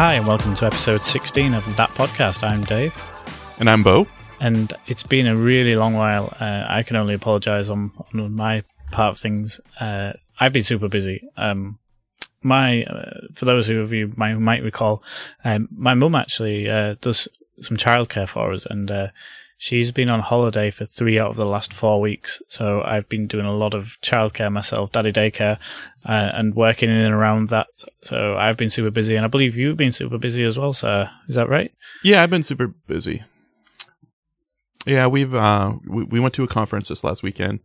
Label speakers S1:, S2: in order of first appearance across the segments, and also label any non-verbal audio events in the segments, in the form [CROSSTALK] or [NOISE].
S1: Hi, and welcome to episode 16 of That Podcast. I'm Dave,
S2: And I'm Beau.
S1: and it's been a really long while. Uh, I can only apologize on, on my part of things. Uh, I've been super busy. Um, my, uh, for those of you might, might recall, um, my mum actually uh, does some childcare for us, and uh, she's been on holiday for three out of the last four weeks. So I've been doing a lot of childcare myself, daddy daycare, uh, and working in and around that. So I've been super busy, and I believe you've been super busy as well, sir. Is that right?
S2: Yeah, I've been super busy. Yeah, we've uh, we, we went to a conference this last weekend,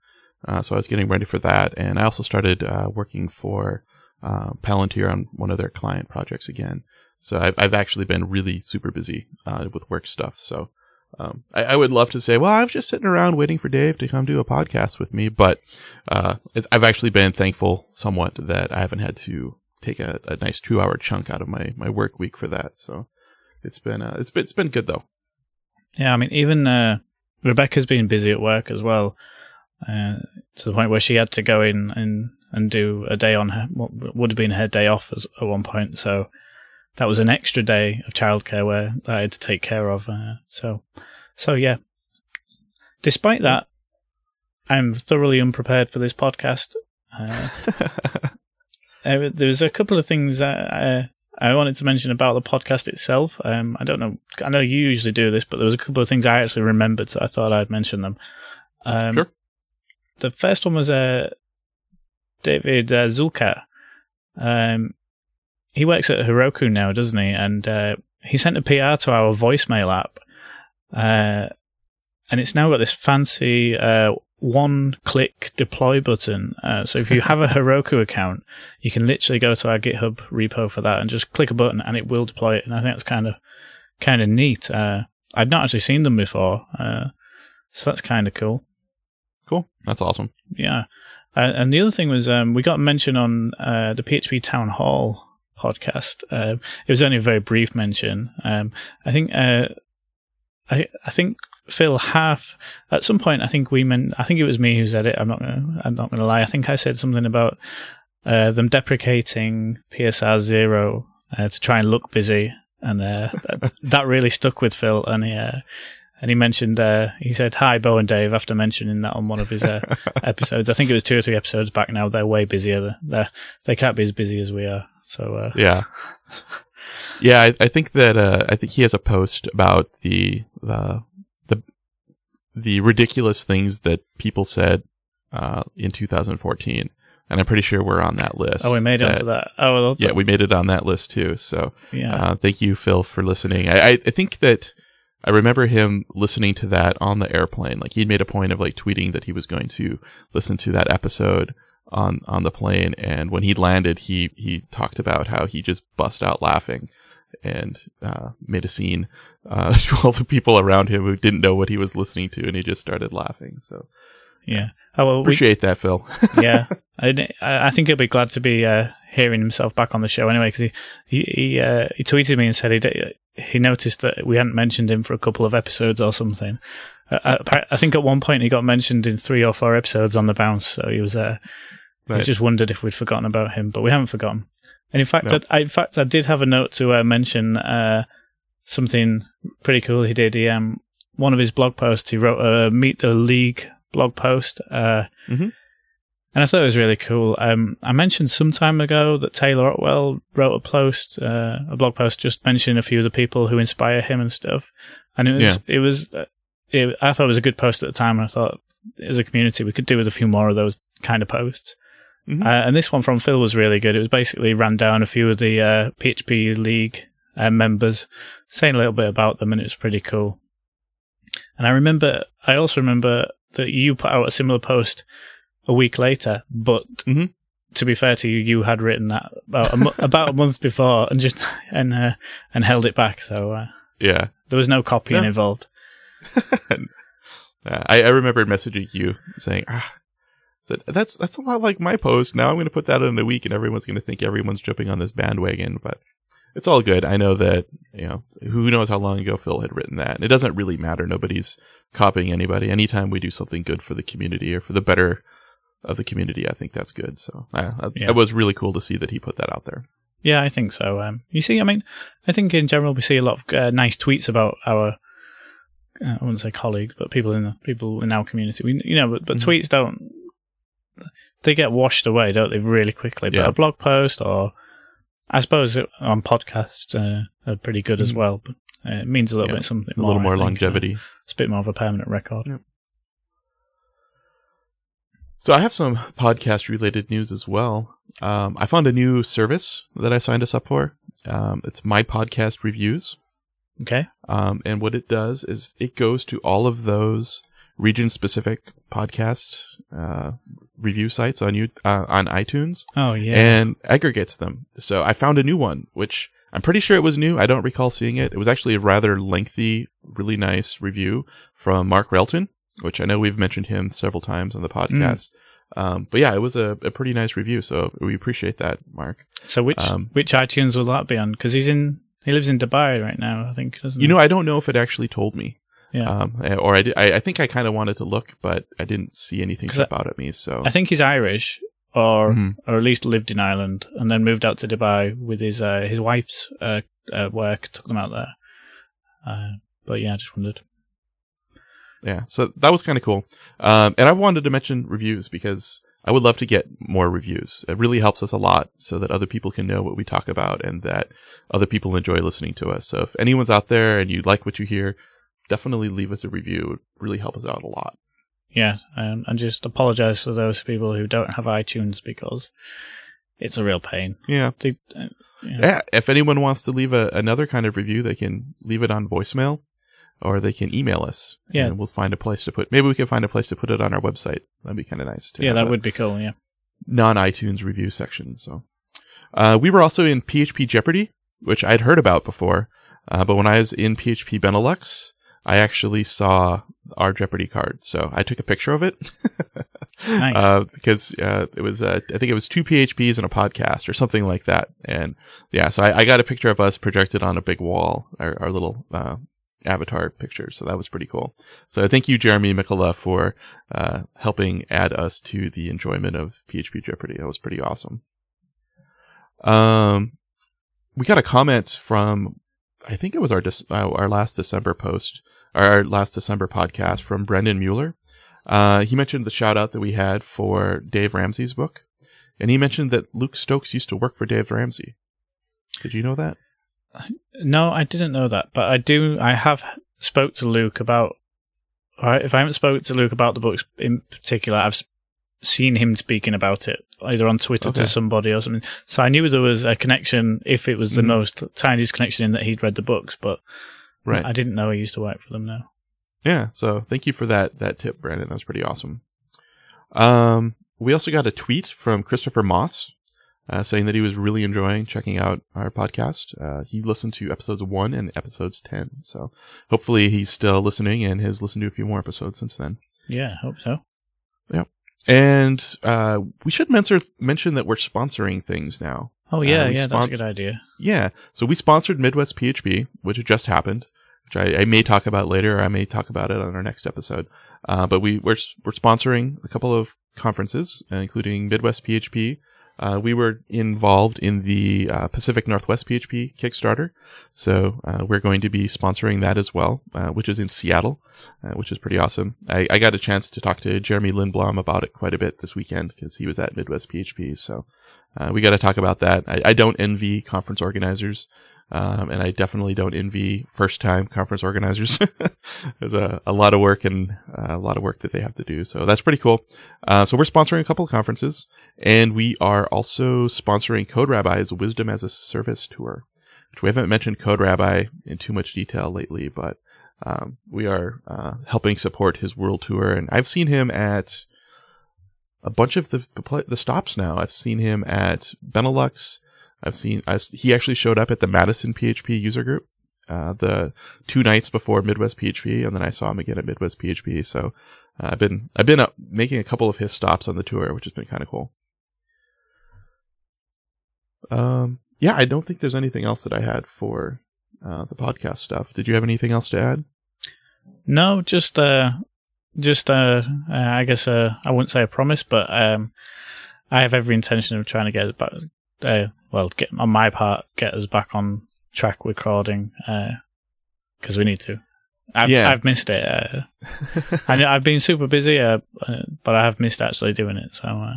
S2: uh, so I was getting ready for that, and I also started uh, working for uh, Palantir on one of their client projects again. So I've I've actually been really super busy uh, with work stuff. So um, I, I would love to say, well, I was just sitting around waiting for Dave to come do a podcast with me, but uh, I've actually been thankful somewhat that I haven't had to take a, a nice two hour chunk out of my my work week for that. So it's been uh, it's been it's been good though.
S1: Yeah, I mean, even uh, Rebecca's been busy at work as well, uh, to the point where she had to go in and, and do a day on her, what would have been her day off as, at one point. So that was an extra day of childcare where I had to take care of. Uh, so, so yeah. Despite that, I'm thoroughly unprepared for this podcast. Uh, [LAUGHS] uh, there's a couple of things uh, I wanted to mention about the podcast itself. Um, I don't know. I know you usually do this, but there was a couple of things I actually remembered, so I thought I'd mention them. Um,
S2: Sure.
S1: The first one was uh, David uh, Zuelke. Um, he works at Heroku now, doesn't he? And uh, he sent a PR to our voicemail app, uh, and it's now got this fancy uh, one-click deploy button. Uh, so if you have a Heroku account, you can literally go to our GitHub repo for that and just click a button, and it will deploy it. And I think that's kind of kind of neat. Uh, I'd not actually seen them before, uh, so that's kind of cool.
S2: Cool, that's awesome.
S1: Yeah. Uh, and the other thing was um, we got a mention on uh, the PHP Town Hall podcast. Uh, it was only a very brief mention. Um, I think uh, I I think Phil half at some point. I think we meant. I think it was me who said it. I'm not. Gonna, I'm not going to lie. I think I said something about uh, them deprecating PSR zero uh, to try and look busy, and uh, that, [LAUGHS] that really stuck with Phil. And he uh, and he mentioned uh, he said hi Beau and Dave after mentioning that on one of his uh, [LAUGHS] episodes. I think it was two or three episodes back now. They're way busier. They they can't be as busy as we are. So uh,
S2: Yeah, yeah. I, I think that uh, I think he has a post about the the the the ridiculous things that people said uh, in 2014, and I'm pretty sure we're on that list.
S1: oh, we made it onto that. Oh, well,
S2: Yeah, we made it on that list too. So
S1: yeah.
S2: Uh, thank you, Phil, for listening. I, I, I think that I remember him listening to that on the airplane. Like he'd made a point of like tweeting that he was going to listen to that episode on on the plane, and when he landed, he he talked about how he just bust out laughing and uh, made a scene uh, [LAUGHS] to all the people around him who didn't know what he was listening to, and he just started laughing. So
S1: yeah. Oh well, we,
S2: appreciate that, Phil. [LAUGHS]
S1: yeah. I, I think he'll be glad to be uh, hearing himself back on the show anyway because he he he, uh, he tweeted me and said he he noticed that we hadn't mentioned him for a couple of episodes or something. Uh, I, I think at one point he got mentioned in three or four episodes on the bounce, so he was uh,
S2: Nice.
S1: just wondered if we'd forgotten about him, but we haven't forgotten. And in fact,
S2: No.
S1: I, in fact, I did have a note to uh, mention uh, something pretty cool he did. He um one of his blog posts he wrote a meet the league blog post. Uh,
S2: Mhm.
S1: And I thought it was really cool. Um, I mentioned some time ago that Taylor Otwell wrote a post, uh, a blog post, just mentioning a few of the people who inspire him and stuff. And it was,
S2: Yeah.
S1: it was, uh, it, I thought it was a good post at the time. And I thought, as a community, we could do with a few more of those kind of posts.
S2: Mhm.
S1: Uh, and this one from Phil was really good. It was basically ran down a few of the uh, PHP League uh, members, saying a little bit about them, and it was pretty cool. And I remember, I also remember that you put out a similar post a week later, but
S2: Mhm.
S1: to be fair to you, you had written that about a, mo- [LAUGHS] about a month before and just [LAUGHS] and uh, and held it back. So uh,
S2: yeah.
S1: there was no copying
S2: Yeah.
S1: involved. [LAUGHS]
S2: I, I remember messaging you saying, ah, that's that's a lot like my post. Now I'm going to put that in a week, and everyone's going to think everyone's jumping on this bandwagon. But it's all good. I know that you know who knows how long ago Phil had written that, and it doesn't really matter. Nobody's copying anybody. Anytime we do something good for the community or for the better of the community, I think that's good. So uh, that's,
S1: Yeah.
S2: it was really cool to see that he put that out there.
S1: Yeah, I think so. Um, you see, I mean, I think in general we see a lot of uh, nice tweets about our. Uh, I wouldn't say colleagues, but people in the people in our community. We, you know, but, but
S2: Mhm.
S1: tweets don't. They get washed away, don't they? Really quickly. But
S2: Yeah.
S1: a blog post or, I suppose it, on podcasts uh, are pretty good as
S2: Mhm.
S1: well. But uh, it means a little
S2: Yeah.
S1: bit something.
S2: A little
S1: more,
S2: more
S1: I think. Uh,
S2: longevity.
S1: It's a bit more of a permanent record.
S2: So I have some podcast related news as well. Um, I found a new service that I signed us up for. Um, it's my podcast reviews.
S1: Okay.
S2: Um, and what it does is it goes to all of those region specific podcast uh, review sites on you uh, on iTunes
S1: Oh yeah.
S2: and aggregates them. So I found a new one, which I'm pretty sure it was new. I don't recall seeing it. It was actually a rather lengthy, really nice review from Mark Railton, which I know we've mentioned him several times on the podcast. Um, but yeah, it was a, a pretty nice review. So we appreciate that, Mark.
S1: so which
S2: um,
S1: which iTunes will that be on? Because he's in he lives in Dubai right now. I think doesn't
S2: You
S1: he?
S2: know, I don't know if it actually told me.
S1: Yeah.
S2: Um, or I, did, I, I think I kind of wanted to look, but I didn't see anything jump out at me. So
S1: I think he's Irish, or
S2: Mhm.
S1: or at least lived in Ireland, and then moved out to Dubai with his uh, his wife's uh, uh, work. Took them out there. Uh, but yeah, I just wondered.
S2: yeah, so that was kind of cool. Um, and I wanted to mention reviews because I would love to get more reviews. It really helps us a lot so that other people can know what we talk about and that other people enjoy listening to us. So if anyone's out there and you like what you hear, definitely leave us a review. It would really help us out a lot.
S1: Yeah, and just apologize for those people who don't have iTunes because it's a real pain.
S2: Yeah.
S1: They, uh, yeah.
S2: Yeah. If anyone wants to leave a, another kind of review, they can leave it on voicemail or they can email us.
S1: Yeah.
S2: And we'll find a place to put, maybe we can find a place to put it on our website. That'd be kind of nice.
S1: yeah, that would be cool. Yeah.
S2: Non iTunes review section. So, uh, we were also in PHP Jeopardy, which I'd heard about before. Uh, but when I was in PHP Benelux, I actually saw our Jeopardy card. So I took a picture of it. [LAUGHS]
S1: Nice.
S2: Uh, because, uh, it was, uh, I think it was two PHPs and a podcast or something like that. And yeah, so I, I got a picture of us projected on a big wall, our, our little, uh, avatar picture. So that was pretty cool. So thank you, Jeremy Mikola, for, uh, helping add us to the enjoyment of PHP Jeopardy. That was pretty awesome. Um, we got a comment from, I think it was our, uh, our last December post, our last December podcast from Brendan Mueller. Uh, he mentioned the shout out that we had for Dave Ramsey's book. And he mentioned that Luke Stokes used to work for Dave Ramsey. Did you know that?
S1: No, I didn't know that, but I do. I have spoke to Luke about. If I haven't spoke to Luke about the books in particular, I've seen him speaking about it either on Twitter
S2: Okay.
S1: to somebody or something. So I knew there was a connection, if it was the
S2: Mhm.
S1: most tiniest connection in that he'd read the books, but
S2: Right.
S1: I didn't know he used to work for them. Now,
S2: Yeah, so thank you for that that tip, Brandon. That was pretty awesome. Um, we also got a tweet from Christopher Moss uh, saying that he was really enjoying checking out our podcast. Uh, he listened to episodes one and episodes ten, so hopefully he's still listening and has listened to a few more episodes since then.
S1: yeah, I hope so.
S2: And uh, we should mention mention that we're sponsoring things now.
S1: Oh yeah,
S2: Uh,
S1: yeah, that's a good idea.
S2: Yeah. So we sponsored Midwest PHP, which had just happened, which I, I may talk about later. Or I may talk about it on our next episode. Uh, but we we're, we're sponsoring a couple of conferences, uh, including Midwest PHP. Uh, we were involved in the uh, Pacific Northwest PHP Kickstarter, so uh, we're going to be sponsoring that as well, uh, which is in Seattle, uh, which is pretty awesome. I, I got a chance to talk to Jeremy Lindblom about it quite a bit this weekend because he was at Midwest PHP, so uh, we got to talk about that. I, I don't envy conference organizers, um, and I definitely don't envy first-time conference organizers. [LAUGHS] There's a, a lot of work and uh, a lot of work that they have to do, so that's pretty cool. Uh, so we're sponsoring a couple of conferences, and we are also sponsoring Code Rabbi's Wisdom as a Service tour, which we haven't mentioned Code Rabbi in too much detail lately, but um, we are uh, helping support his world tour, and I've seen him at a bunch of the the stops now. I've seen him at Benelux. I've seen I, he actually showed up at the Madison PHP user group uh, the two nights before Midwest PHP, and then I saw him again at Midwest PHP. So uh, I've been I've been uh, making a couple of his stops on the tour, which has been kind of cool. Um, yeah, I don't think there's anything else that I had for uh, the podcast stuff. Did you have anything else to add?
S1: No, just uh, just uh I guess uh, I wouldn't say a promise, but um, I have every intention of trying to get back, uh, well, get on my part, get us back on track recording because we need to. I've,
S2: Yeah.
S1: I've missed it. Uh, [LAUGHS] I know I've been super busy, uh, uh, but I have missed actually doing it. So uh,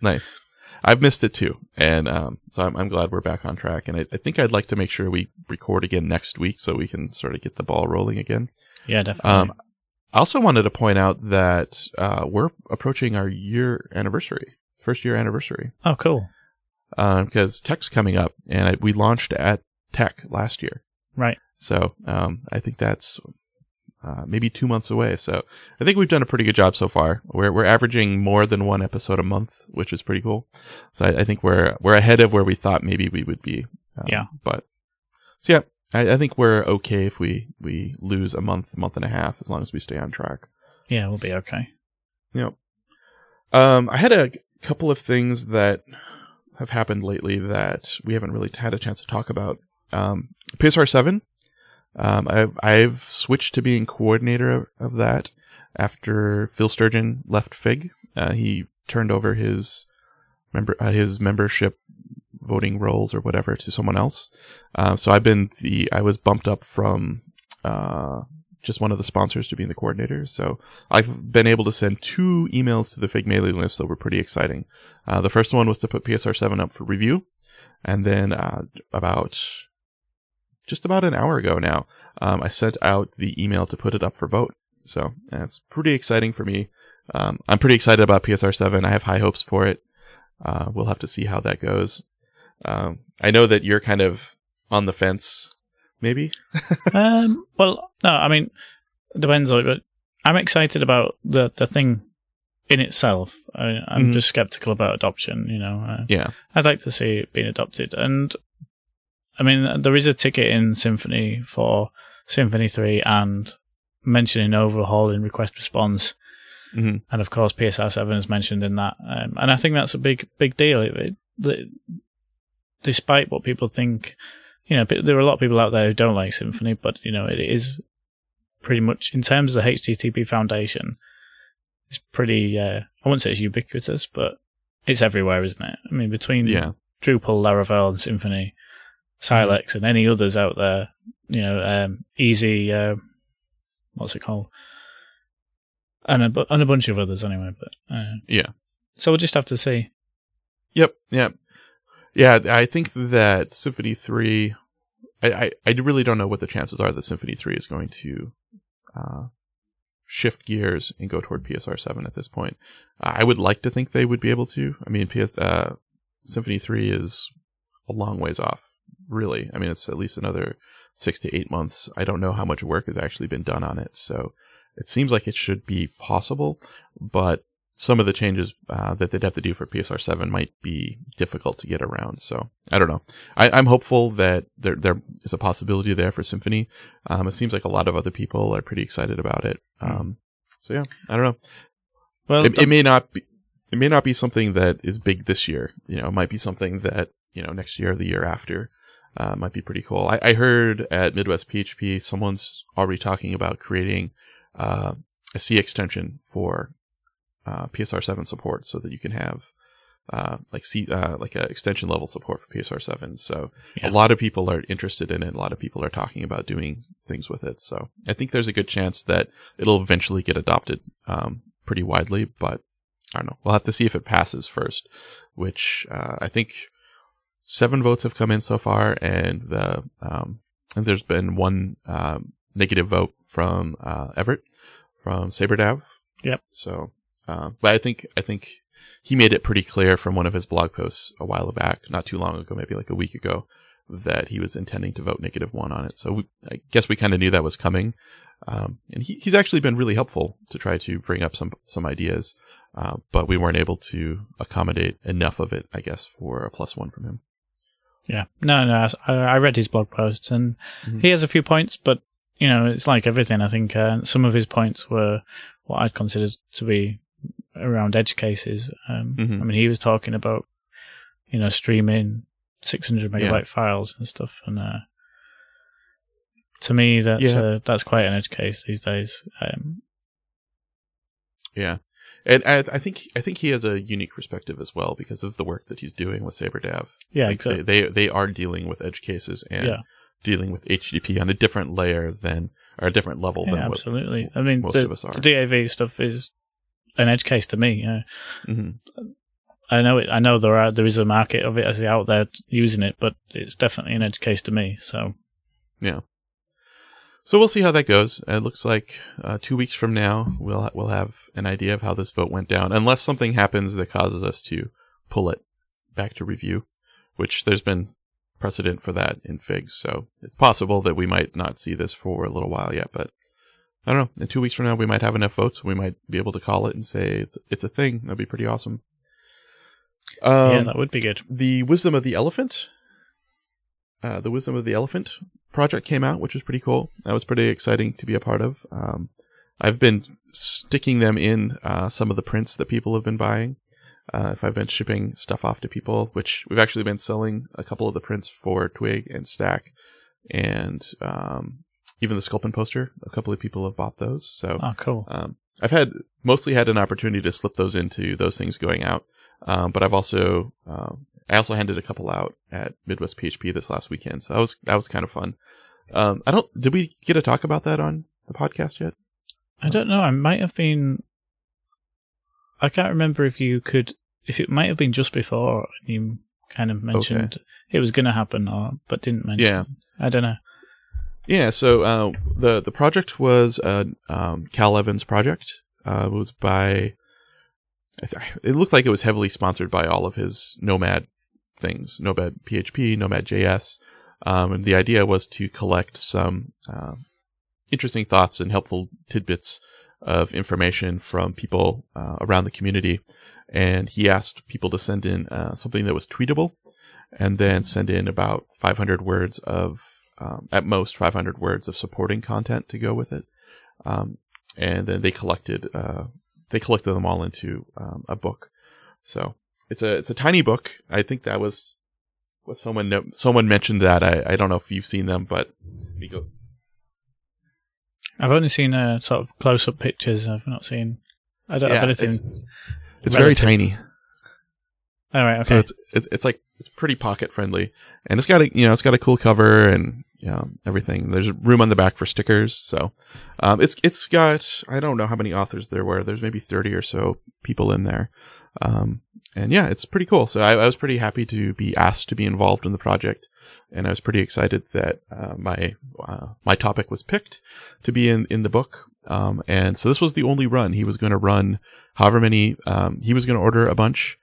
S2: Nice. I've missed it too, and um, so I'm, I'm glad we're back on track. And I, I think I'd like to make sure we record again next week so we can sort of get the ball rolling again.
S1: yeah, definitely.
S2: Um, I also wanted to point out that uh, we're approaching our year anniversary, first year anniversary,
S1: oh, cool.
S2: Uh, because Tech's coming up, and I, we launched at Tech last year.
S1: Right.
S2: So um, I think that's uh, maybe two months away. So I think we've done a pretty good job so far. We're we're averaging more than one episode a month, which is pretty cool. So I, I think we're we're ahead of where we thought maybe we would be. Um,
S1: Yeah.
S2: But so yeah, I, I think we're okay if we we lose a month, month and a half, as long as we stay on track.
S1: Yeah, we'll be okay.
S2: Yep. Um, I had a couple of things that have happened lately that we haven't really had a chance to talk about. Um, PSR seven. Um, I've I've switched to being coordinator of, of that after Phil Sturgeon left Fig. Uh, he turned over his member uh, his membership voting roles or whatever to someone else. Uh, so I've been the I was bumped up from uh, just one of the sponsors to being the coordinator. So I've been able to send two emails to the Fig mailing list that were pretty exciting. Uh, the first one was to put PSR 7 up for review. And then uh, about just about an hour ago now, um, I sent out the email to put it up for vote. So that's pretty exciting for me. Um, I'm pretty excited about PSR 7. I have high hopes for it. Uh, we'll have to see how that goes. Um, I know that you're kind of on the fence, maybe. [LAUGHS]
S1: um, well, no, I mean, it depends on it, but I'm excited about the, the thing in itself. I, I'm
S2: Mhm.
S1: just skeptical about adoption, you know. Uh,
S2: Yeah.
S1: I'd like to see it being adopted. And I mean, there is a ticket in Symfony for Symfony 3 and mentioning overhaul in request response.
S2: hmm
S1: And of course, PSR 7 is mentioned in that. Um, and I think that's a big, big deal. It, it, the, despite what people think, you know, there are a lot of people out there who don't like Symfony, but, you know, it is pretty much, in terms of the HTTP Foundation, it's pretty, uh, I wouldn't say it's ubiquitous, but it's everywhere, isn't it? I mean, between
S2: Yeah.
S1: Drupal, Laravel, and Symfony, Silex, and any others out there, you know, um, Easy, uh, what's it called? And a, bu- and a bunch of others anyway, but, uh,
S2: Yeah.
S1: so we'll just have to see.
S2: Yep. Yeah. Yeah. I think that Symfony 3, I, I, I really don't know what the chances are that Symfony 3 is going to uh, shift gears and go toward PSR 7 at this point. I would like to think they would be able to. I mean, PS, uh, Symfony 3 is a long ways off, really. I mean, it's at least another six to eight months. I don't know how much work has actually been done on it. So it seems like it should be possible, but some of the changes uh, that they'd have to do for PSR 7 might be difficult to get around. So I don't know. I, I'm hopeful that there there is a possibility there for Symfony. Um, it seems like a lot of other people are pretty excited about it. Um, so yeah, I don't know.
S1: Well,
S2: It, it may not be. It may not be something that is big this year. You know, it might be something that you know next year or the year after uh, might be pretty cool. I, I heard at Midwest PHP someone's already talking about creating uh, a C extension for uh, PSR seven support, so that you can have uh, like C uh, like a extension level support for PSR seven. So
S1: Yeah.
S2: a lot of people are interested in it. A lot of people are talking about doing things with it. So I think there's a good chance that it'll eventually get adopted um, pretty widely, but I don't know. We'll have to see if it passes first, which uh, I think seven votes have come in so far, and the um, and there's been one um, negative vote from uh, Everett from SabreDAV.
S1: Yep.
S2: So, uh, but I think I think he made it pretty clear from one of his blog posts a while back, not too long ago, maybe like a week ago, that he was intending to vote negative one on it. So we, I guess we kind of knew that was coming. Um, and he, he's actually been really helpful to try to bring up some some ideas, uh, but we weren't able to accommodate enough of it, I guess, for a plus one from him.
S1: Yeah, no, no. I, I read his blog posts, and
S2: Mhm.
S1: he has a few points, but you know, it's like everything. I think uh, some of his points were what I'd consider to be around edge cases. Um,
S2: Mhm.
S1: I mean, he was talking about you know streaming 600 megabyte
S2: Yeah.
S1: files and stuff, and uh, to me, that's
S2: Yeah.
S1: uh, that's quite an edge case these days. Um,
S2: Yeah, and I, I think I think he has a unique perspective as well because of the work that he's doing with SabreDAV.
S1: Yeah,
S2: like
S1: exactly.
S2: they, they they are dealing with edge cases and
S1: Yeah.
S2: dealing with HTTP on a different layer than or a different level
S1: Yeah,
S2: than what.
S1: absolutely. I mean,
S2: most
S1: the,
S2: of us are.
S1: the DAV stuff is an edge case to me. Yeah.
S2: Mhm.
S1: I know it. I know there are there is a market of it as out there using it, but it's definitely an edge case to me. So
S2: Yeah. So we'll see how that goes. It looks like uh, two weeks from now we'll we'll have an idea of how this vote went down, unless something happens that causes us to pull it back to review, which there's been precedent for that in Figs. So it's possible that we might not see this for a little while yet, but I don't know. In two weeks from now, we might have enough votes. We might be able to call it and say it's it's a thing. That'd be pretty awesome. Um,
S1: yeah, that would be good.
S2: the Wisdom of the Elephant, uh, the Wisdom of the Elephant project came out, which was pretty cool. That was pretty exciting to be a part of. Um, I've been sticking them in uh, some of the prints that people have been buying. Uh, if I've been shipping stuff off to people, which we've actually been selling a couple of the prints for Twig and Stack, and um, even the Sculpin poster. A couple of people have bought those. So
S1: Oh, cool.
S2: um, I've had mostly had an opportunity to slip those into those things going out, um, but I've also um, I also handed a couple out at Midwest PHP this last weekend, so that was that was kind of fun. Um, I don't did we get to talk about that on the podcast yet?
S1: I don't know. I might have been. I can't remember if you could. If it might have been just before you kind of mentioned it was going to happen, or but didn't mention.
S2: Yeah.
S1: I don't know.
S2: Yeah, so uh, the the project was a um, Cal Evans project. Uh, it was by it looked like it was heavily sponsored by all of his Nomad things, Nomad PHP, Nomad JS, um, and the idea was to collect some uh, interesting thoughts and helpful tidbits of information from people uh, around the community. And he asked people to send in uh, something that was tweetable, and then send in about 500 words of um, at most 500 words of supporting content to go with it. Um, and then they collected uh, they collected them all into um, a book. So it's a it's a tiny book. I think that was what someone no- someone mentioned that. I, I don't know if you've seen them, but go.
S1: I've only seen uh, sort of close up pictures. I've not seen. I don't
S2: Yeah,
S1: have anything.
S2: it's, it's very tiny.
S1: All right. Okay.
S2: So it's, it's it's like it's pretty pocket friendly, and it's got a you know it's got a cool cover and know everything. There's room on the back for stickers, so um, it's it's got I don't know how many authors there were. There's maybe thirty or so people in there, um, and yeah, it's pretty cool. So I, I was pretty happy to be asked to be involved in the project, and I was pretty excited that uh, my uh, my topic was picked to be in in the book. Um, and so this was the only run he was going to run. However many um, he was going to order a bunch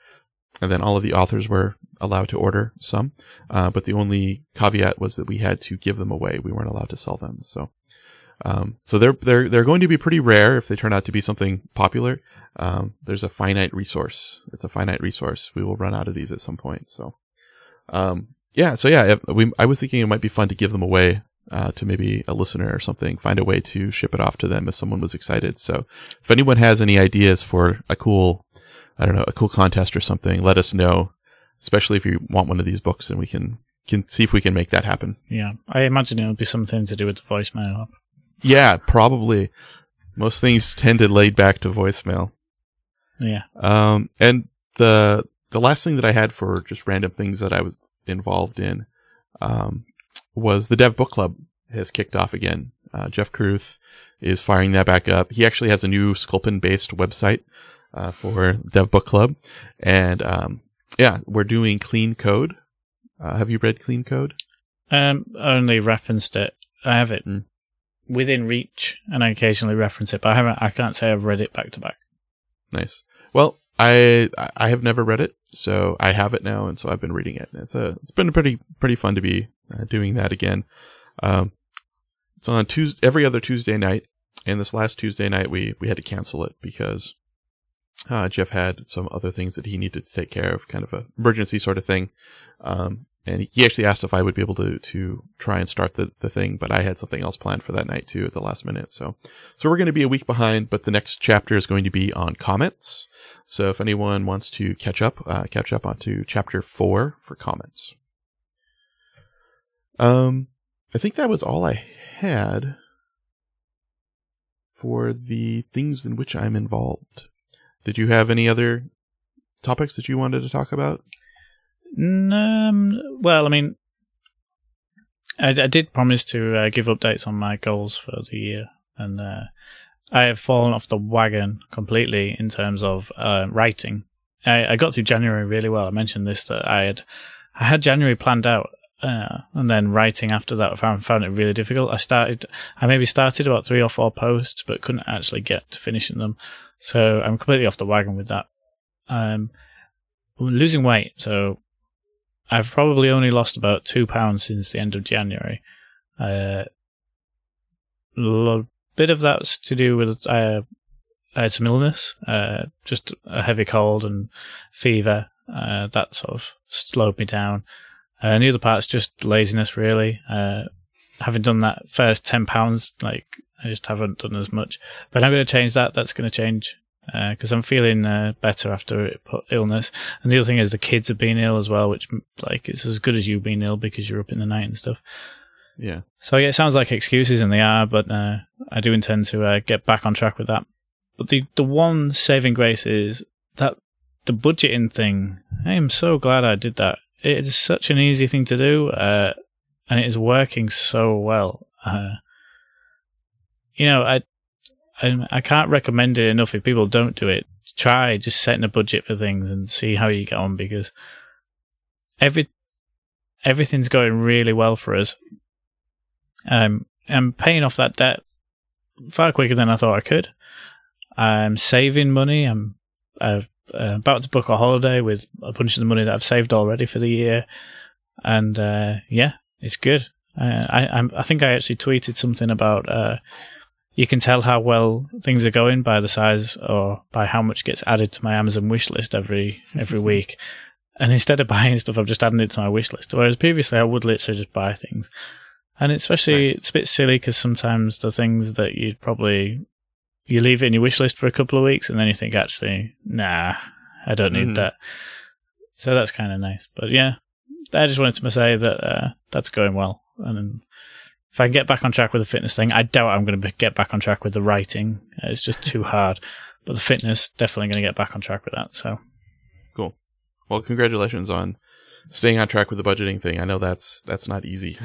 S2: and then all of the authors were allowed to order some. Uh, but the only caveat was that we had to give them away. We weren't allowed to sell them. So, um, so they're they're they're going to be pretty rare if they turn out to be something popular. Um, there's a finite resource. It's a finite resource. We will run out of these at some point. So, um, yeah. So yeah, we I was thinking it might be fun to give them away. Uh, to maybe a listener or something, find a way to ship it off to them if someone was excited. So, if anyone has any ideas for a cool I don't know, a cool contest or something, let us know. Especially if you want one of these books, and we can can see if we can make that happen.
S1: yeah. I imagine it would be something to do with the voicemail app.
S2: Yeah, probably. Most things tend to lead back to voicemail.
S1: Yeah.
S2: Um, and the the last thing that I had for just random things that I was involved in, um, was the Dev Book Club has kicked off again. Uh, Jeff Carouth is firing that back up. He actually has a new Sculpin based website uh, for Dev Book Club, and um, yeah, we're doing clean code. Uh, have you read Clean Code?
S1: Um, only referenced it. I have it
S2: Mm.
S1: within reach, and I occasionally reference it, but I haven't. I can't say I've read it back to back.
S2: Nice. Well, I I have never read it, so I have it now, and so I've been reading it. And it's a it's been pretty pretty fun to be uh, doing that again. Um, it's on Tuesday every other Tuesday night, and this last Tuesday night we we had to cancel it because uh, Jeff had some other things that he needed to take care of, kind of a emergency sort of thing. Um, and he actually asked if I would be able to to try and start the the thing, but I had something else planned for that night too at the last minute. So so we're going to be a week behind, but the next chapter is going to be on comments. So if anyone wants to catch up, uh, catch up onto chapter four for comments. Um, I think that was all I had for the things in which I'm involved. Did you have any other topics that you wanted to talk about?
S1: Um, well, I mean, I, I did promise to uh, give updates on my goals for the year, and uh, I have fallen off the wagon completely in terms of uh, writing. I, I, got through January really well. I mentioned this that I had I had January planned out, uh, and then writing after that, I found, found it really difficult. I started, I maybe started about three or four posts, but couldn't actually get to finishing them. So I'm completely off the wagon with that. Um, losing weight, so I've probably only lost about two pounds since the end of January. Uh, a bit of that's to do with uh, I had some illness, uh, just a heavy cold and fever. Uh, that sort of slowed me down. Uh, and the other part's just laziness, really. Uh, having done that first ten pounds, like I just haven't done as much. But I'm going to change that. That's going to change because uh, I'm feeling uh, better after illness. And the other thing is the kids have been ill as well, which like it's as good as you being ill because you're up in the night and stuff.
S2: Yeah.
S1: So yeah, it sounds like excuses, and they are, but uh, I do intend to uh, get back on track with that. But the the one saving grace is that the budgeting thing. I am so glad I did that. It is such an easy thing to do, uh, and it is working so well. Uh, you know, I I, I can't recommend it enough if people don't do it. Try just setting a budget for things and see how you get on because every everything's going really well for us. Um, I'm paying off that debt far quicker than I thought I could. I'm saving money. I'm uh, about to book a holiday with a bunch of the money that I've saved already for the year, and uh, yeah, it's good. Uh, I I think I actually tweeted something about uh, you can tell how well things are going by the size or by how much gets added to my Amazon wish list every every week. And instead of [LAUGHS] buying stuff, I've just added it to my wish list. Whereas previously, I would literally just buy things. And especially, nice. it's a bit silly because sometimes the things that you'd probably you leave it in your wish list for a couple of weeks, and then you think, actually, nah, I don't need mm. that. So that's kind of nice. But yeah, I just wanted to say that uh, that's going well, and if I can get back on track with the fitness thing, I doubt I'm going to get back on track with the writing. It's just too hard. But the fitness, definitely going to get back on track with that. So
S2: cool. Well, congratulations on staying on track with the budgeting thing. I know that's that's not easy.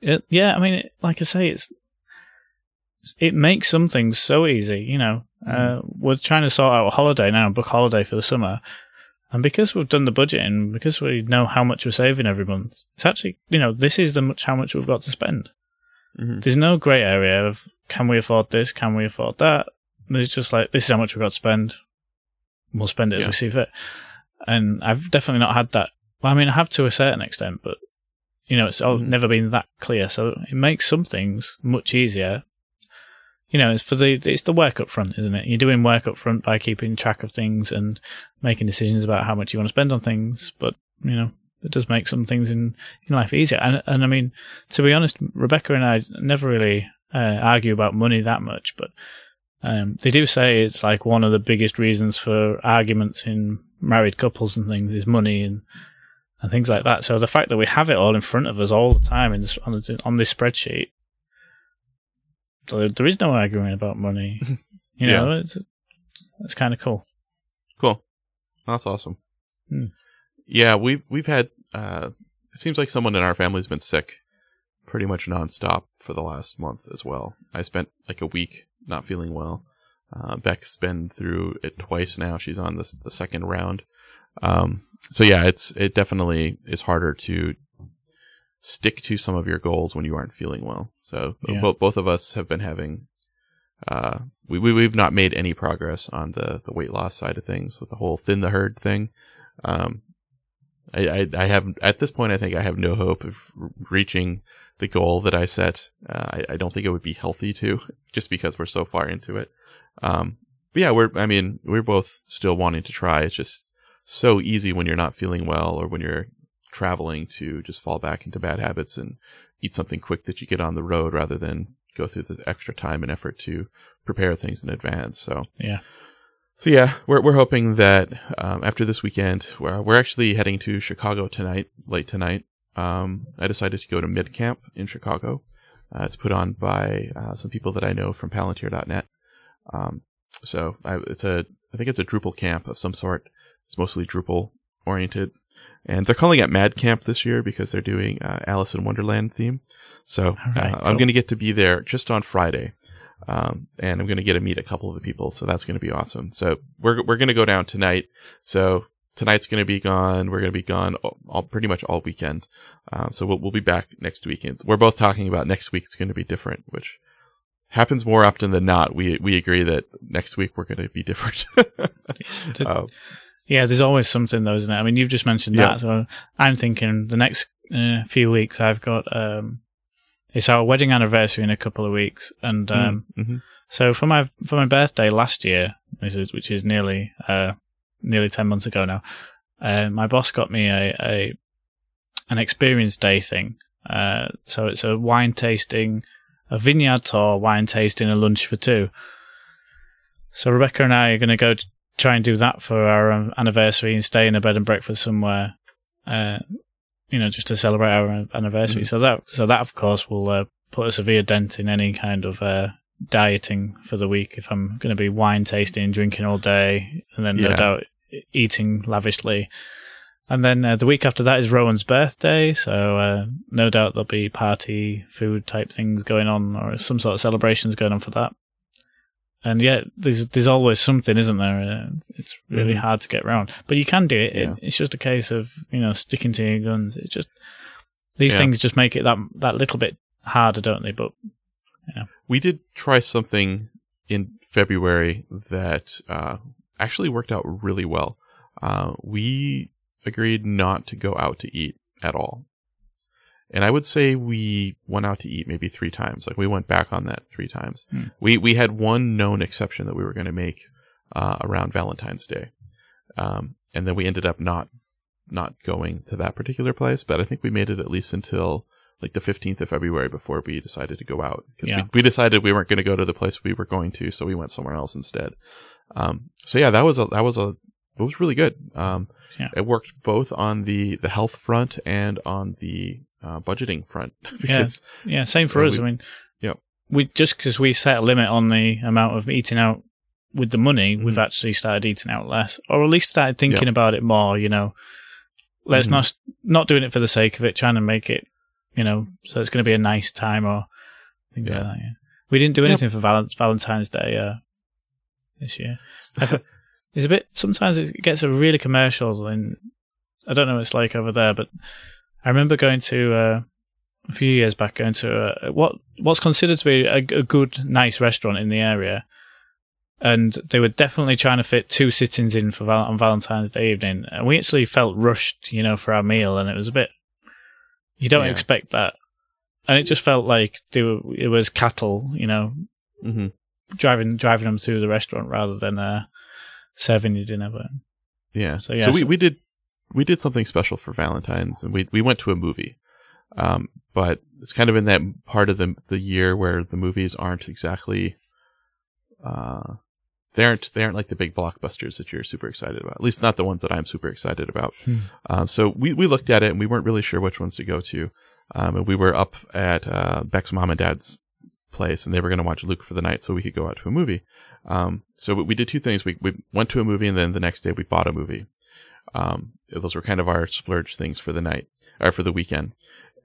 S1: it, [LAUGHS] yeah, I mean, it, like I say, it's it makes some things so easy. You know, mm. uh, we're trying to sort out a holiday now, book holiday for the summer. And because we've done the budgeting, because we know how much we're saving every month, it's actually, you know, this is the much how much we've got to spend. Mm-hmm. There's no grey area of can we afford this, can we afford that. There's just like this is how much we've got to spend. We'll spend it yeah. as we see fit. And I've definitely not had that. Well, I mean, I have to a certain extent, but you know, it's mm-hmm. never been that clear. So it makes some things much easier. You know, it's for the it's the work up front, isn't it? You're doing work up front by keeping track of things and making decisions about how much you want to spend on things. But you know, it does make some things in, in life easier. And, and I mean, to be honest, Rebecca and I never really uh, argue about money that much, but um, they do say it's like one of the biggest reasons for arguments in married couples and things is money and and things like that. So the fact that we have it all in front of us all the time in this, on, on this spreadsheet, there, there is no arguing about money. [LAUGHS] You know, yeah. it's it's kind of cool.
S2: Cool, that's awesome.
S1: Hmm.
S2: Yeah, we've we've had. Uh, it seems like someone in our family's been sick pretty much nonstop for the last month as well. I spent like a week not feeling well. Uh, Beck's been through it twice now. She's on this the second round. Um, so yeah, it's it definitely is harder to stick to some of your goals when you aren't feeling well. So yeah. both both of us have been having. Uh, we, we we've not made any progress on the the weight loss side of things with the whole thin the herd thing. Um, I, I, I, have at this point, I think I have no hope of reaching the goal that I set. Uh, I, I, don't think it would be healthy to, [LAUGHS] just because we're so far into it. Um, but yeah, we're, I mean, we're both still wanting to try. It's just so easy when you're not feeling well or when you're traveling to just fall back into bad habits and eat something quick that you get on the road rather than go through the extra time and effort to prepare things in advance. So
S1: yeah,
S2: so yeah, we're we're hoping that um, after this weekend, we're we're actually heading to Chicago tonight, late tonight. Um, I decided to go to Mid Camp in Chicago. Uh, it's put on by uh, some people that I know from Palantir.net. Um, so I, it's a I think it's a Drupal camp of some sort. It's mostly Drupal oriented, and they're calling it Mad Camp this year because they're doing uh, Alice in Wonderland theme. So
S1: right,
S2: uh,
S1: cool.
S2: I'm going to get to be there just on Friday, um, and I'm going to get to meet a couple of the people. So that's going to be awesome. So we're we're going to go down tonight. So tonight's going to be gone. We're going to be gone all, all pretty much all weekend. Uh, so we'll we'll be back next weekend. We're both talking about next week's going to be different, which happens more often than not. We we agree that next week we're going to be different. [LAUGHS] Uh,
S1: Yeah, there's always something though, isn't it? I mean, you've just mentioned
S2: Yeah.
S1: that, so I'm thinking the next uh, few weeks I've got um, it's our wedding anniversary in a couple of weeks, and um,
S2: mhm.
S1: so for my for my birthday last year, this is which is nearly uh, nearly ten months ago now. Uh, my boss got me a, a an experience day thing. Uh, so it's a wine tasting, a vineyard tour, wine tasting, a lunch for two. So Rebecca and I are going to go try and do that for our um, anniversary and stay in a bed and breakfast somewhere. Uh, you know, just to celebrate our an- anniversary.
S2: Mhm.
S1: So that, so that of course will uh, put a severe dent in any kind of uh, dieting for the week. If I'm going to be wine tasting drinking all day, and then no doubt eating lavishly. And then uh, the week after that is Rowan's birthday, so uh, no doubt there'll be party food type things going on, or some sort of celebrations going on for that. And yet there's there's always something, isn't there? Uh, it's really
S2: Mhm.
S1: hard to get around, but you can do it.
S2: Yeah.
S1: it. It's just a case of you know sticking to your guns. It's just these
S2: Yeah.
S1: things just make it that that little bit harder, don't they? But
S2: we did try something in February that uh, actually worked out really well. Uh, we agreed not to go out to eat at all. And I would say we went out to eat maybe three times. Like we went back on that three times.
S1: Hmm.
S2: We we had one known exception that we were going to make uh, around Valentine's Day, um, and then we ended up not not going to that particular place. But I think we made it at least until like the 15th of February before we decided to go out. 'Cause
S1: Yeah.
S2: we, we decided we weren't going to go to the place we were going to, so we went somewhere else instead. Um, so yeah, that was a, that was a, it was really good. Um,
S1: Yeah.
S2: it worked both on the, the health front and on the, uh, budgeting front [LAUGHS] because
S1: yeah, same for us.
S2: we-
S1: I mean,
S2: Yep.
S1: we just because we set a limit on the amount of eating out with the money, we've
S2: Mhm.
S1: actually started eating out less, or at least started thinking
S2: Yep.
S1: about it more. You know, let's
S2: Mhm.
S1: not not doing it for the sake of it, trying to make it, you know, so it's going to be a nice time or things
S2: Yeah.
S1: like that. Yeah. We didn't do
S2: Yep.
S1: anything for Val- Valentine's Day uh, this year. [LAUGHS] It's a bit. Sometimes it gets a really commercial, and I don't know what it's like over there, but I remember going to uh, a few years back going to a, what what's considered to be a, a good, nice restaurant in the area, and they were definitely trying to fit two sittings in for val- on Valentine's Day evening, and we actually felt rushed, you know, for our meal, and it was a bit. You don't
S2: Yeah.
S1: expect that, and it just felt like they were, it was cattle, you know,
S2: hmm
S1: driving driving them through the restaurant rather than uh, serving you dinner. But
S2: Yeah.
S1: So, yeah.
S2: So, we,
S1: so-
S2: we did we did something special for Valentine's and we we went to a movie. Um, but it's kind of in that part of the the year where the movies aren't exactly uh they aren't they aren't like the big blockbusters that you're super excited about. At least not the ones that I'm super excited about.
S1: Hmm.
S2: Um, so we we looked at it and we weren't really sure which ones to go to. Um, and we were up at uh, Beck's mom and dad's place, and they were going to watch Luke for the night, so we could go out to a movie. Um, so we- we did two things. We we went to a movie, and then the next day we bought a movie. Um, those were kind of our splurge things for the night or for the weekend,